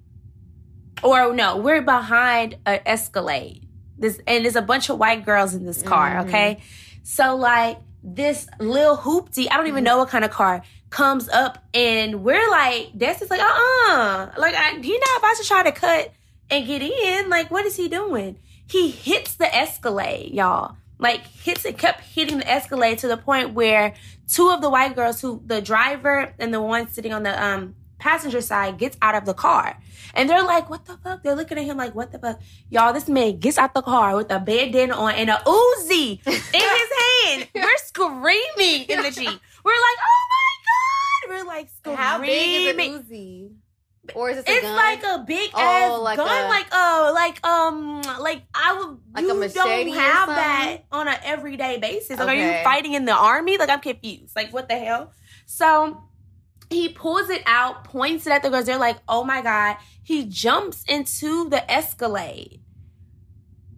or no we're behind an escalade this and there's a bunch of white girls in this car Mhm. okay? So like this little hoopty i don't even Mhm. know what kind of car comes up and we're like Destiny's like uh-uh. Like I, you're not about to try to cut and get in. Like what is he doing? He hits the escalade y'all. Like hits it kept hitting the escalade to the point where two of the white girls who the driver and the one sitting on the um passenger side gets out of the car and they're like what the fuck they're looking at him like what the fuck y'all this man gets out the car with a bandana on and a uzi in his hand we're screaming in the jeep we're like oh my god we're like screaming How big is an Uzi? Or is a it's gun? like a big Oh, ass like gun, a- like uh, like um, like I would. Like a you don't have that on an everyday basis. Like, are you fighting in the army? Like, I'm confused. Like, what the hell? So he pulls it out, points it at the girls. They're like, "Oh my god!" He jumps into the Escalade,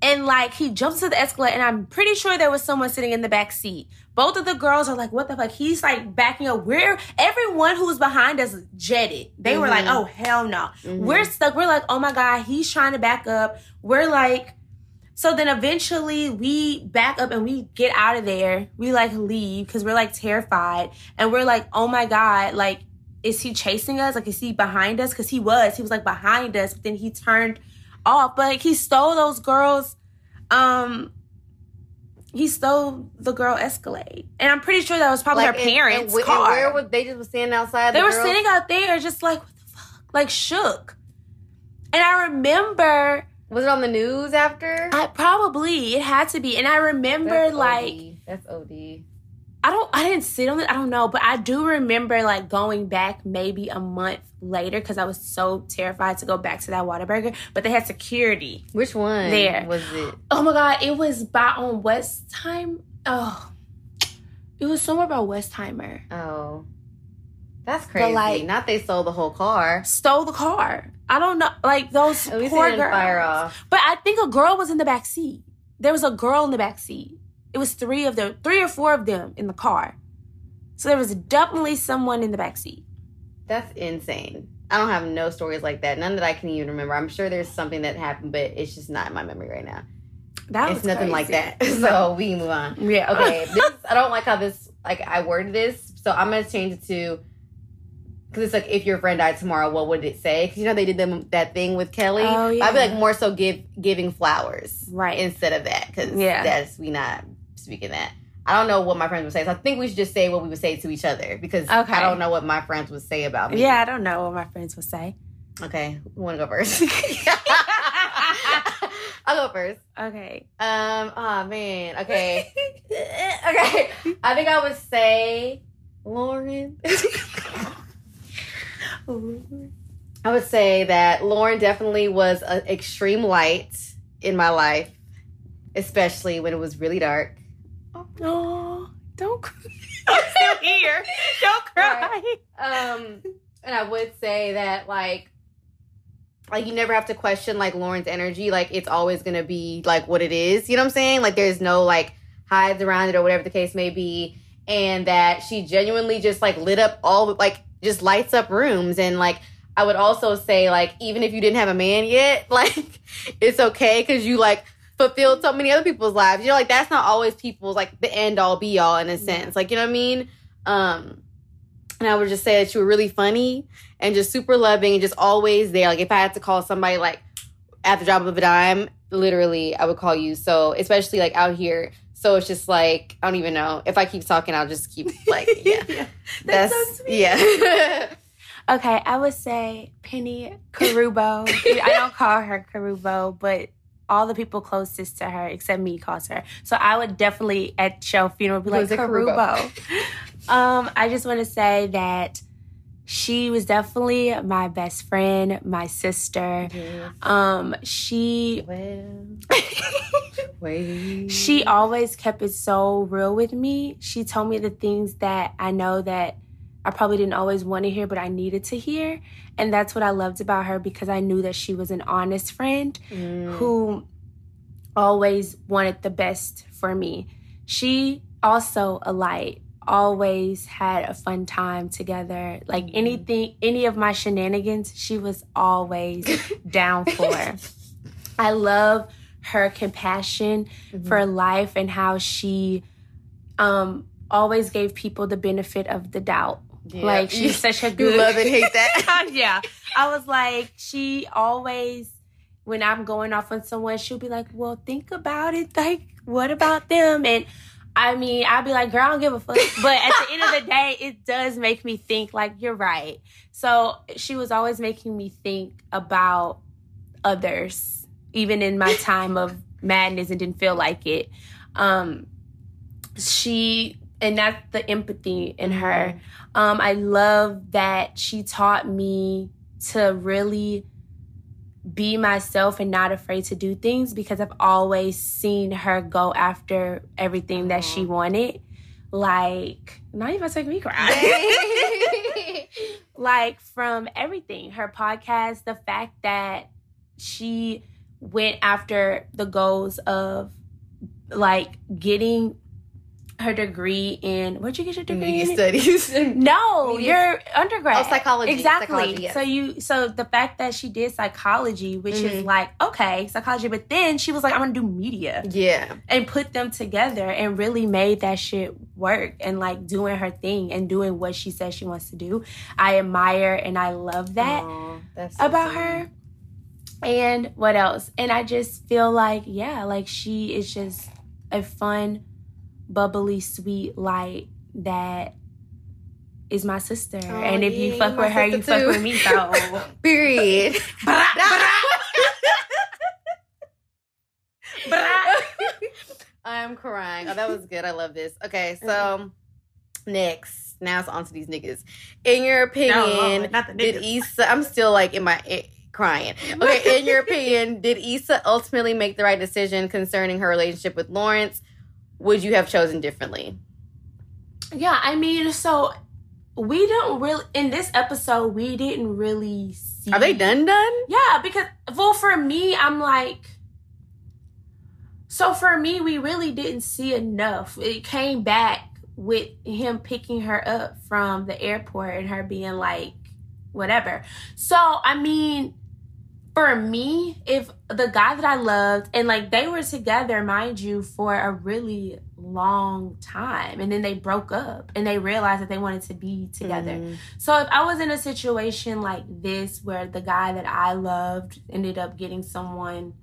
and like he jumps to the Escalade, and I'm pretty sure there was someone sitting in the back seat. Both of the girls are like, "What the fuck?" He's like backing up. We're everyone who was behind us jetted. They were like, Mhm. "Oh hell no!" Mhm. We're stuck. We're like, "Oh my god!" He's trying to back up. We're like. So then eventually we back up and we get out of there. We like leave because we're like terrified. And we're like, oh my God, like, is he chasing us? Like, is he behind us? Because he was. He was like behind us, but then he turned off. But like, he stole those girls. Um, he stole the girl Escalade. And I'm pretty sure that was probably Like, her and- parents' and, car. and where were they just was standing outside? They the were girls? sitting out there just like, what the fuck? Like, shook. And I remember, Was it on the news after? I probably, it had to be. And I remember, That's like, OD. that's OD. I don't I didn't sit on it. I don't know, but I do remember like going back maybe a month later because I was so terrified to go back to that Whataburger. But they had security. Which one? There. was it? Oh my god, it was by on Westheimer. Oh, it was somewhere about Westheimer. Oh, that's crazy. like- Not they stole the whole car. Stole the car. I don't know, like those At least poor girls. fire off. But I think a girl was in the back seat. There was a girl in the back seat. It was three of them, three or four of them in the car. So there was definitely someone in the back seat. That's insane. I don't have no stories like that. None that I can even remember. I'm sure there's something that happened, but it's just not in my memory right now. That it's nothing like that. So we can move on. Yeah. Okay, this I don't like how this like I worded this, so I'm gonna change it to because it's like if your friend died tomorrow, what would it say? Because you know they did them that thing with Kelly. Oh, yeah. I'd be like more so give giving flowers Right. instead of that because Yeah. that's we not speaking that. I don't know what my friends would say, so I think we should just say what we would say to each other because Okay. I don't know what my friends would say about me. yeah, I don't know what my friends would say. Okay, who want to go first? I'll go first. Okay. Um. Oh man. Okay. okay. I think I would say Lauren. I would say that Lauren definitely was an extreme light in my life, especially when it was really dark. No, don't cry. I'm still here. Don't cry. Um, and I would say that like, like you never have to question like Lauren's energy. Like it's always gonna be like what it is. You know what I'm saying? Like there's no like hides around it or whatever the case may be. And that she genuinely just like lit up all like just lights up rooms and like. I would also say, like, even if you didn't have a man yet, like, it's okay because you like fulfilled so many other people's lives. You know, like that's not always people's like the end all be all in a sense. Like, you know what I mean? Um, and I would just say that you were really funny and just super loving and just always there. Like if I had to call somebody like at the drop of a dime, literally I would call you. So especially like out here. So it's just like I don't even know. If I keep talking, I'll just keep like yeah. That's, That's, so sweet. yeah. Okay, I would say Penny Carubo. I don't call her Carubo, but all the people closest to her, except me, calls her. So I would definitely at your funeral be like Carubo. Carubo? um, I just want to say that she was definitely my best friend, my sister. Um, she well, wait. she always kept it so real with me. She told me the things that I know that I probably didn't always want to hear, but I needed to hear. And that's what I loved about her because I knew that she was an honest friend Mm. who always wanted the best for me. She also a light, always had a fun time together. Like Mhm. anything, any of my shenanigans, she was always down for. I love her compassion Mhm. for life and how she um always gave people the benefit of the doubt. Yeah. Like she's such a good. You love and hate that. yeah. I was like, she always, when I'm going off on someone, she'll be like, well, think about it. Like, what about them? And I mean, I'd be like, girl, I don't give a fuck. But at the end of the day, it does make me think, like, you're right. So she was always making me think about others, even in my time of madness and didn't feel like it. Um, she, and that's the empathy in her. Um, I love that she taught me to really be myself and not afraid to do things because I've always seen her go after everything that she uh-huh. wanted. Like, not even take me cry. like from everything her podcast the fact that she went after the goals of like getting her degree in where'd you get your degree Media in? studies. no Media- your undergrad Oh, psychology. exactly Psychology, yes. so you so the fact that she did psychology which is Mhm. like okay psychology but then she was like i'm gonna do media yeah. and put them together and really made that shit work and like doing her thing and doing what she says she wants to do. I admire and I love that Aw, that's so about her. And what else? And I just feel like, yeah, like she is just a fun, bubbly, sweet light that is my sister. Oh, and if you fuck with her, you sister fuck with me. So Period. I'm crying. Oh, that was good. I love this. Okay, so next, now it's on to these niggas. In your opinion, the did. Issa? I'm still like in my eh, crying. Okay, in your opinion, did Issa ultimately make the right decision concerning her relationship with Lawrence? Would you have chosen differently? Yeah, I mean, so we don't really in this episode we didn't really see Are they done? Done? Yeah, because well for me I'm like so for me we really didn't see enough. It came back with him picking her up from the airport and her being like whatever. So I mean for me, if the guy that I loved and like they were together, mind you, for a really long time and then they broke up and they realized that they wanted to be together. Mhm. So if I was in a situation like this where the guy that I loved ended up getting someone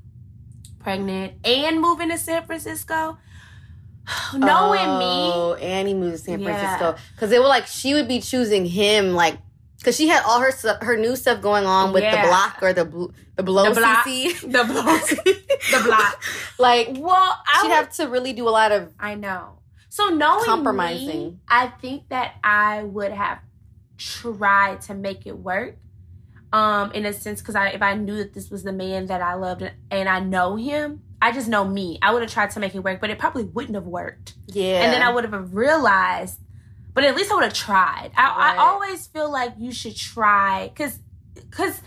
pregnant and moving to San Francisco, knowing me. oh, he moved to San Francisco because they were like she would be choosing him like because she had all her her new stuff going on with Yeah. the block or the bl- the below The block. CC. the block, the block. like Well, I she'd would- have to really do a lot of I know. So knowing Compromising. me, I think that I would have tried to make it work. Um, in a sense, because I if I knew that this was the man that I loved and, and I know him, I just know me. I would have tried to make it work, but it probably wouldn't have worked. yeah. And then I would have realized, but at least I would have tried. I, Right. I always feel like you should try, because because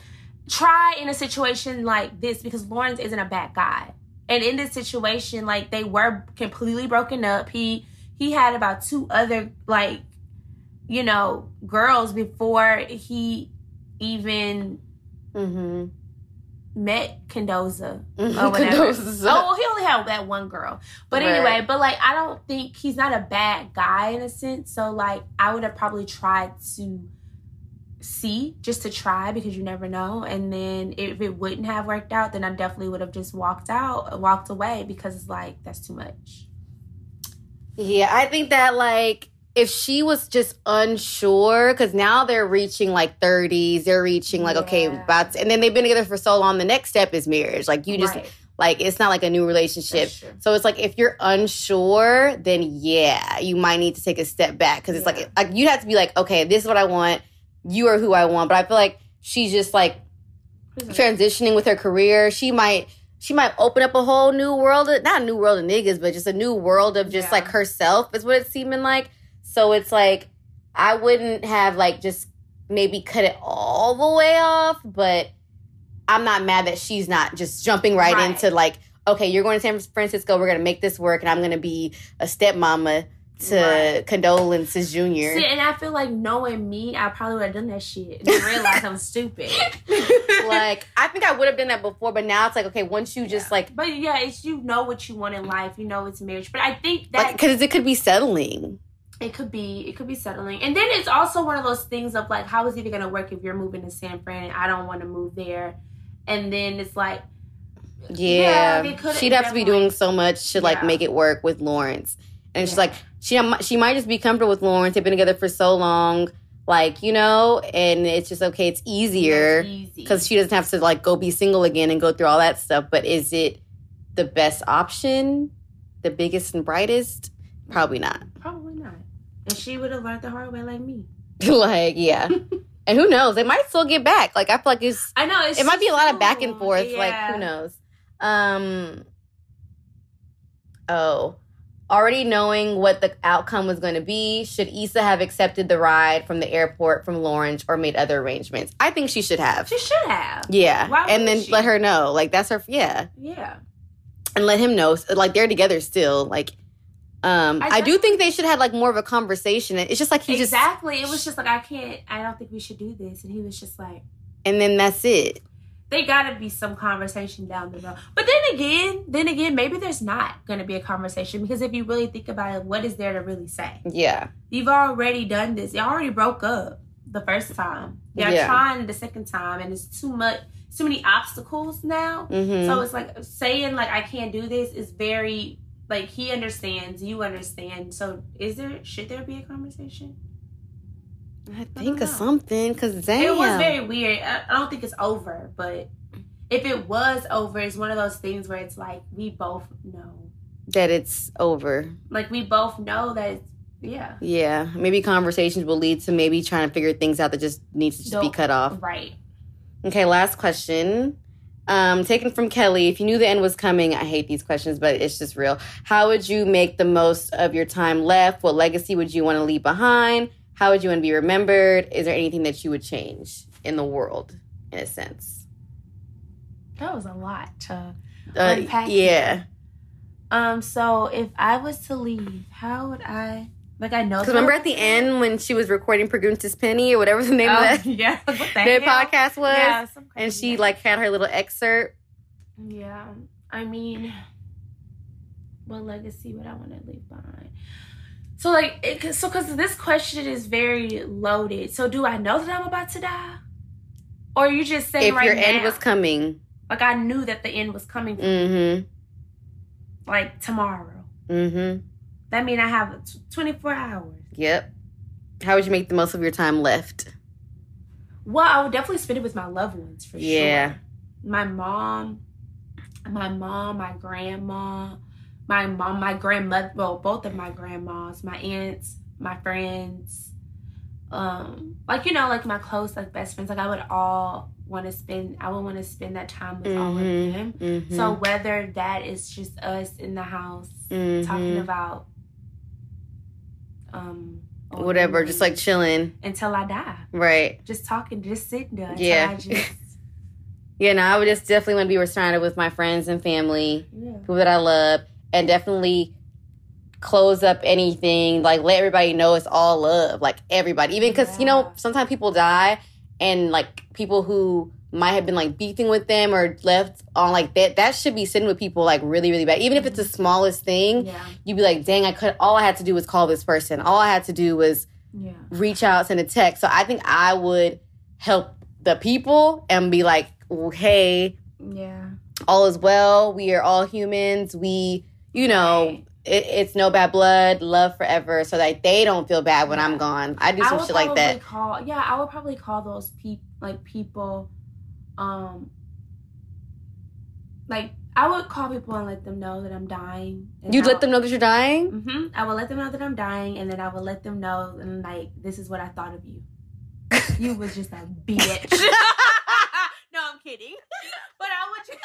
try in a situation like this because Lawrence isn't a bad guy. And in this situation, like they were completely broken up. He he had about two other like, you know, girls before he even Mm-hmm. Met Condoza. Mm-hmm. or whatever. Condoza. Oh, well, he only had that one girl. But Right. anyway, but like I don't think he's not a bad guy in a sense. So like I would have probably tried to see just to try because you never know. And then if it wouldn't have worked out, then I definitely would have just walked out, walked away because it's like that's too much. Yeah, I think that like if she was just unsure, because now they're reaching like 30s, they're reaching like, okay, Yeah. about and then they've been together for so long, the next step is marriage. Like you just Right. like it's not like a new relationship. So it's like if you're unsure, then yeah, you might need to take a step back because it's Yeah. like like you have to be like, okay, this is what I want. You are who I want. But I feel like she's just like transitioning with her career. She might she might open up a whole new world of, not a new world of niggas, but just a new world of just Yeah. like herself is what it's seeming like. So it's like I wouldn't have like just maybe cut it all the way off, but I'm not mad that she's not just jumping right, Right. into like, okay, you're going to San Francisco, we're gonna make this work, and I'm gonna be a stepmama to Right. condolences junior. See, and I feel like knowing me, I probably would have done that shit and realized I'm stupid. like I think I would have done that before, but now it's like okay, once you just Yeah. like But yeah, it's you know what you want in life. You know it's marriage. But I think that because it could be settling. It could be it could be settling. And then it's also one of those things of like, how is it gonna work if you're moving to San Fran and I don't want to move there? And then it's like Yeah, could've she'd have to be doing so much to like Yeah. make it work with Lawrence, and she's like she she might just be comfortable with Lawrence. They've been together for so long, like you know, and it's just okay. It's easier it's easy. because she doesn't have to like go be single again and go through all that stuff. But is it the best option? The biggest and brightest? Probably not. probably not. And she would have learned the hard way like me. like yeah, and who knows? They might still get back. Like I feel like it's I know it's it might be a lot of back and forth. Like who knows? Um. Oh, already knowing what the outcome was going to be, should Issa have accepted the ride from the airport from Lawrence or made other arrangements? I think she should have. She should have. Yeah, Why and then she? let her know. Like that's her. Yeah, Yeah. and let him know. Like they're together still. Like, um, I I, do think they should have like more of a conversation. It's just like he just, exactly. It was just like I can't. I don't think we should do this. And he was just like, and then that's it. they got to be some conversation down the road. But then again, then again, maybe there's not going to be a conversation because if you really think about it, what is there to really say? Yeah, You've already done this. You already broke up the first time. You're Yeah. trying the second time, and it's too much, too many obstacles now. hmm So it's like saying like I can't do this is very like he understands, you understand. So is there should there be a conversation? I think of something because damn, It was very weird. I, I don't think it's over, but if it was over, it's one of those things where it's like we both know, that it's over. like we both know that. It's, yeah, Yeah, maybe conversations will lead to maybe trying to figure things out that just needs to just be cut off. right. Okay, last question. Um, taken from Kelly. If you knew the end was coming, I hate these questions, but it's just real. How would you make the most of your time left? What legacy would you want to leave behind? How would you want to be remembered? Is there anything that you would change in the world, in a sense? That was a lot to Uh, Unpack yeah, Um, so if I was to leave, how would I? Like I know. because remember at the end when she was recording Preguntas Penny or whatever the name oh, of that, yeah, what the that podcast was, Yeah, some and she like had her little excerpt. Yeah, I mean, what legacy would I want to leave behind? So like, it, so because this question is very loaded. So do I know that I'm about to die, or are you just saying If right your now? end was coming, like I knew that the end was coming, mm-hmm, like tomorrow. mm-hmm. That mean I have t- 24 hours. Yep. How would you make the most of your time left? Well, I would definitely spend it with my loved ones for sure. Yeah. sure. My mom, my mom, my grandma, my mom, my grandmother, well, both of my grandmas, my aunts, my friends. Um, like you know, like my close, like best friends, like I would all want to spend I would want to spend that time with all of Mhm. them. Mm-hmm. So whether that is just us in the house Mhm. talking about um whatever, just like chilling, until I die. right? Just talking, just sitting there. until Yeah. I just, Yeah, no, I would just definitely want to be surrounded with my friends and family, yeah. people that I love, and definitely close up anything. Like let everybody know it's all love, like everybody. Even because you know sometimes people die, and like people who might have been like beefing with them or left on like that that should be sitting with people like really really bad even if it's the smallest thing Yeah. you'd be like dang i could all i had to do was call this person all i had to do was Yeah. reach out, send a text. So I think I would help the people and be like, hey, Yeah. all is well. We are all humans. We, you know, Right. it, it's no bad blood, love forever, so that they don't feel bad when I'm gone. I do I some would shit like that. Call yeah, I would probably call those people like people, um, like I would call people and let them know that I'm dying. You'd I let them know that you're dying? hmm I would let them know that I'm dying, and then I would let them know and like this is what I thought of you. you was just a bitch. no, I'm kidding. But I would.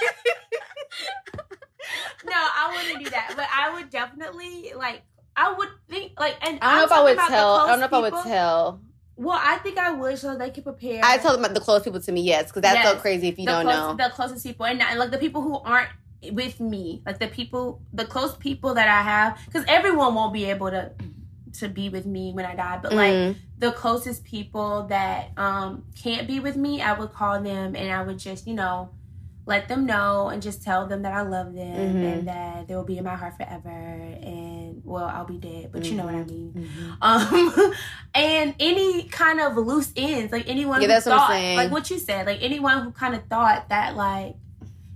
no, I wouldn't do that. But I would definitely like I would think like, and I don't know I'm if I would talking about the tell. I don't know if I would tell. Well, I think I would, so they can prepare. I tell them the close people to me, yes, because that's so crazy if you the don't close, know. the closest people, and, and like the people who aren't with me, like the people, the close people that I have, because everyone won't be able to to be with me when I die, but like Mm. the closest people that um can't be with me, I would call them and I would just, you know, let them know and just tell them that I love them Mhm. and that they will be in my heart forever and well, I'll be dead, but you know what I mean. Mhm. Um and any kind of loose ends, like anyone Yeah, who that's what I'm thought saying. like what you said, like anyone who kind of thought that like,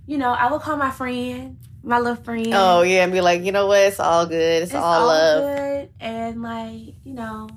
you know, I would call my friend, my little friend. Oh yeah, and be like, you know what? It's all good. It's, all, love. good and like, you know,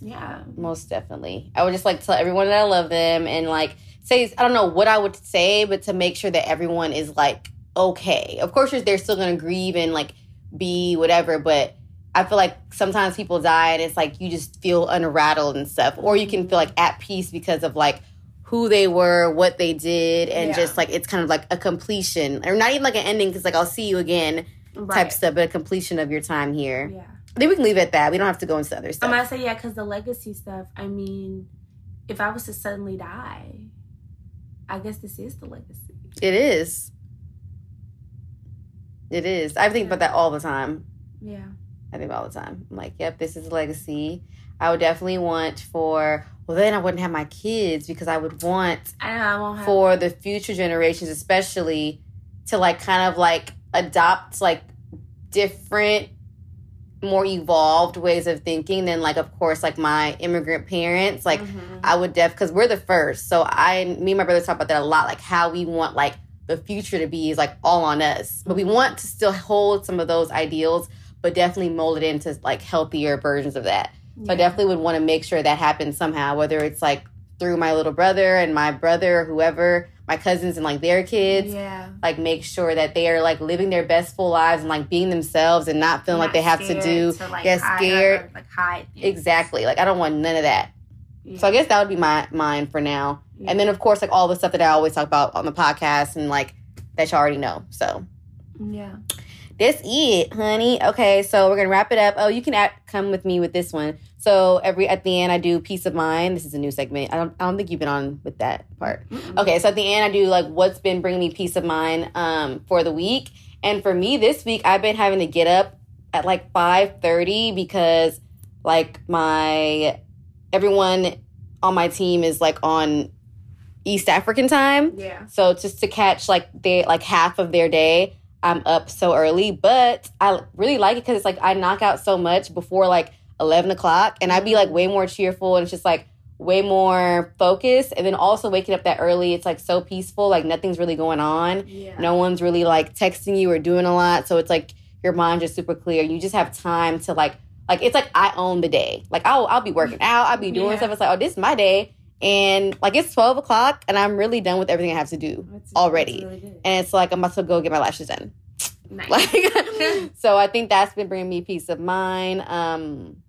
yeah. Most definitely. I would just like tell everyone that I love them and like say I don't know what I would say, but to make sure that everyone is like okay. Of course, they're still gonna grieve and like be whatever, but I feel like sometimes people die and it's like you just feel unrattled and stuff, or you can feel like at peace because of like who they were, what they did, and Yeah. just like it's kind of like a completion, or not even like an ending because like I'll see you again type stuff, but a completion of your time here. Yeah. Then we can leave it at that. We don't have to go into other I'm stuff. gonna say yeah, because the legacy stuff. I mean, if I was to suddenly die, I guess this is the legacy. It is. It is. I think about that all the time. Yeah. I think about all the time. I'm like, yep, this is a legacy. I would definitely want for, well, then I wouldn't have my kids because I would want I know I won't have. for the future generations, especially to like kind of like adopt like different, more evolved ways of thinking than like, of course, like my immigrant parents. Like, Mhm. I would def because we're the first. So I, me and my brother talk about that a lot. Like how we want like the future to be is like all on us, but we want to still hold some of those ideals, but definitely mold it into like healthier versions of that. So I definitely would want to make sure that happens somehow, whether it's like through my little brother and my brother, or whoever, my cousins and like their kids. Yeah. Like make sure that they are like living their best full lives and like being themselves and not feeling like they have to do to, like, get scared. or, like hide. things. exactly. Like I don't want none of that. Yeah. So I guess that would be my mine for now. And then of course like all the stuff that I always talk about on the podcast and like that you already know. So yeah. that's it, honey. Okay, so we're gonna wrap it up. Oh, you can come with me with this one. So every at the end I do peace of mind. This is a new segment. I don't I don't think you've been on with that part. Mm-mm. Okay, so at the end I do like what's been bringing me peace of mind um for the week. And for me this week I've been having to get up at like 5:30 because like my everyone on my team is like on East African time. Yeah. So just to catch like they like half of their day, I'm up so early. But I really like it because it's like I knock out so much before like eleven o'clock, and I'd be like way more cheerful and it's just like way more focused. And then also waking up that early, it's like so peaceful. Like nothing's really going on. Yeah. No one's really like texting you or doing a lot. So it's like your mind's just super clear. You just have time to like like it's like I own the day. Like I'll I'll be working mm-hmm. out, I'll be doing Yeah. stuff. It's like, oh, this is my day. And like it's twelve o'clock and I'm really done with everything I have to do. That's- already. that's really. And it's like I'm about to go get my lashes done. Nice. Like so I think that's been bringing me peace of mind. Um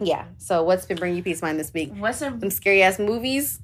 yeah. So what's been bringing you peace of mind this week? What's a Some scary ass movies?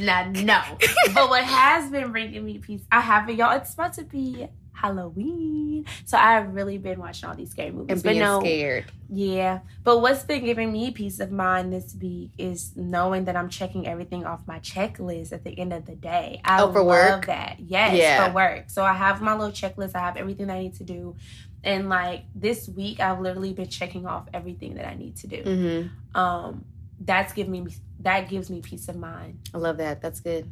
nah, no? but what has been bringing me peace? I haven't, y'all. It's about to be Halloween, so I've really been watching all these scary movies. And but being no, scared. yeah. But what's been giving me peace of mind this week is knowing that I'm checking everything off my checklist at the end of the day. I Oh, for love work? that. Yes, Yeah. for work. So I have my little checklist. I have everything that I need to do. And like this week, I've literally been checking off everything that I need to do. Mm-hmm. Um, that's giving me that gives me peace of mind. I love that. That's good.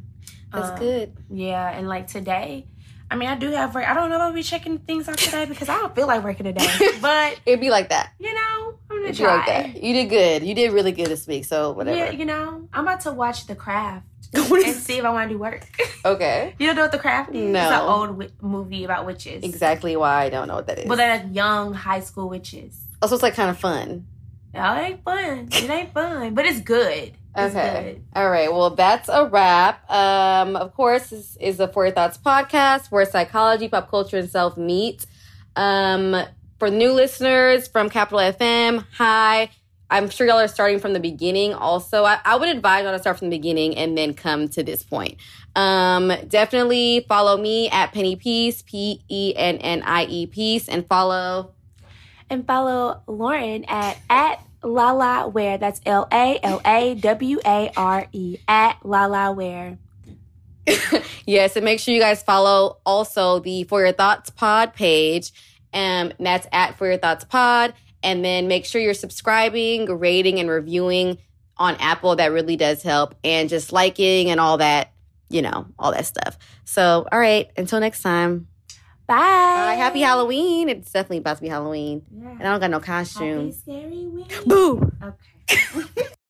That's Um, good. Yeah, and like today, I mean, I do have work. I don't know if I'll be checking things out today because I don't feel like working today. But It'd be like that. you know, I'm gonna It'd try. like that. You did good. You did really good this week. So whatever. Yeah, you know, I'm about to watch The Craft and is- see if I want to do work. okay. you don't know what The Craft is? No. It's an old wi- movie about witches. Exactly why I don't know what that is. But they're like young high school witches. Oh, also, it's like kind of fun. Oh, it ain't fun. It ain't fun, but it's good. Okay. All right. Well, that's a wrap. Um, of course, this is the For Your Thoughts podcast where psychology, pop culture, and self meet. Um, for new listeners from Capital FM, hi. I'm sure y'all are starting from the beginning. Also, I, I would advise y'all to start from the beginning and then come to this point. Um, definitely follow me at Pennie Peace, P E N N I E Peace, and follow. And follow Lauren at at Lala Ware. That's L A L A W A R E at Lala Ware. yes, and make sure you guys follow also the For Your Thoughts Pod page. Um, that's at For Your Thoughts Pod. And then make sure you're subscribing, rating, and reviewing on Apple. That really does help. And just liking and all that, you know, all that stuff. So, all right, until next time. Bye. Bye. Happy Halloween. It's definitely about to be Halloween. Yeah. And I don't got no Happy costume. scary week. Boo! Okay.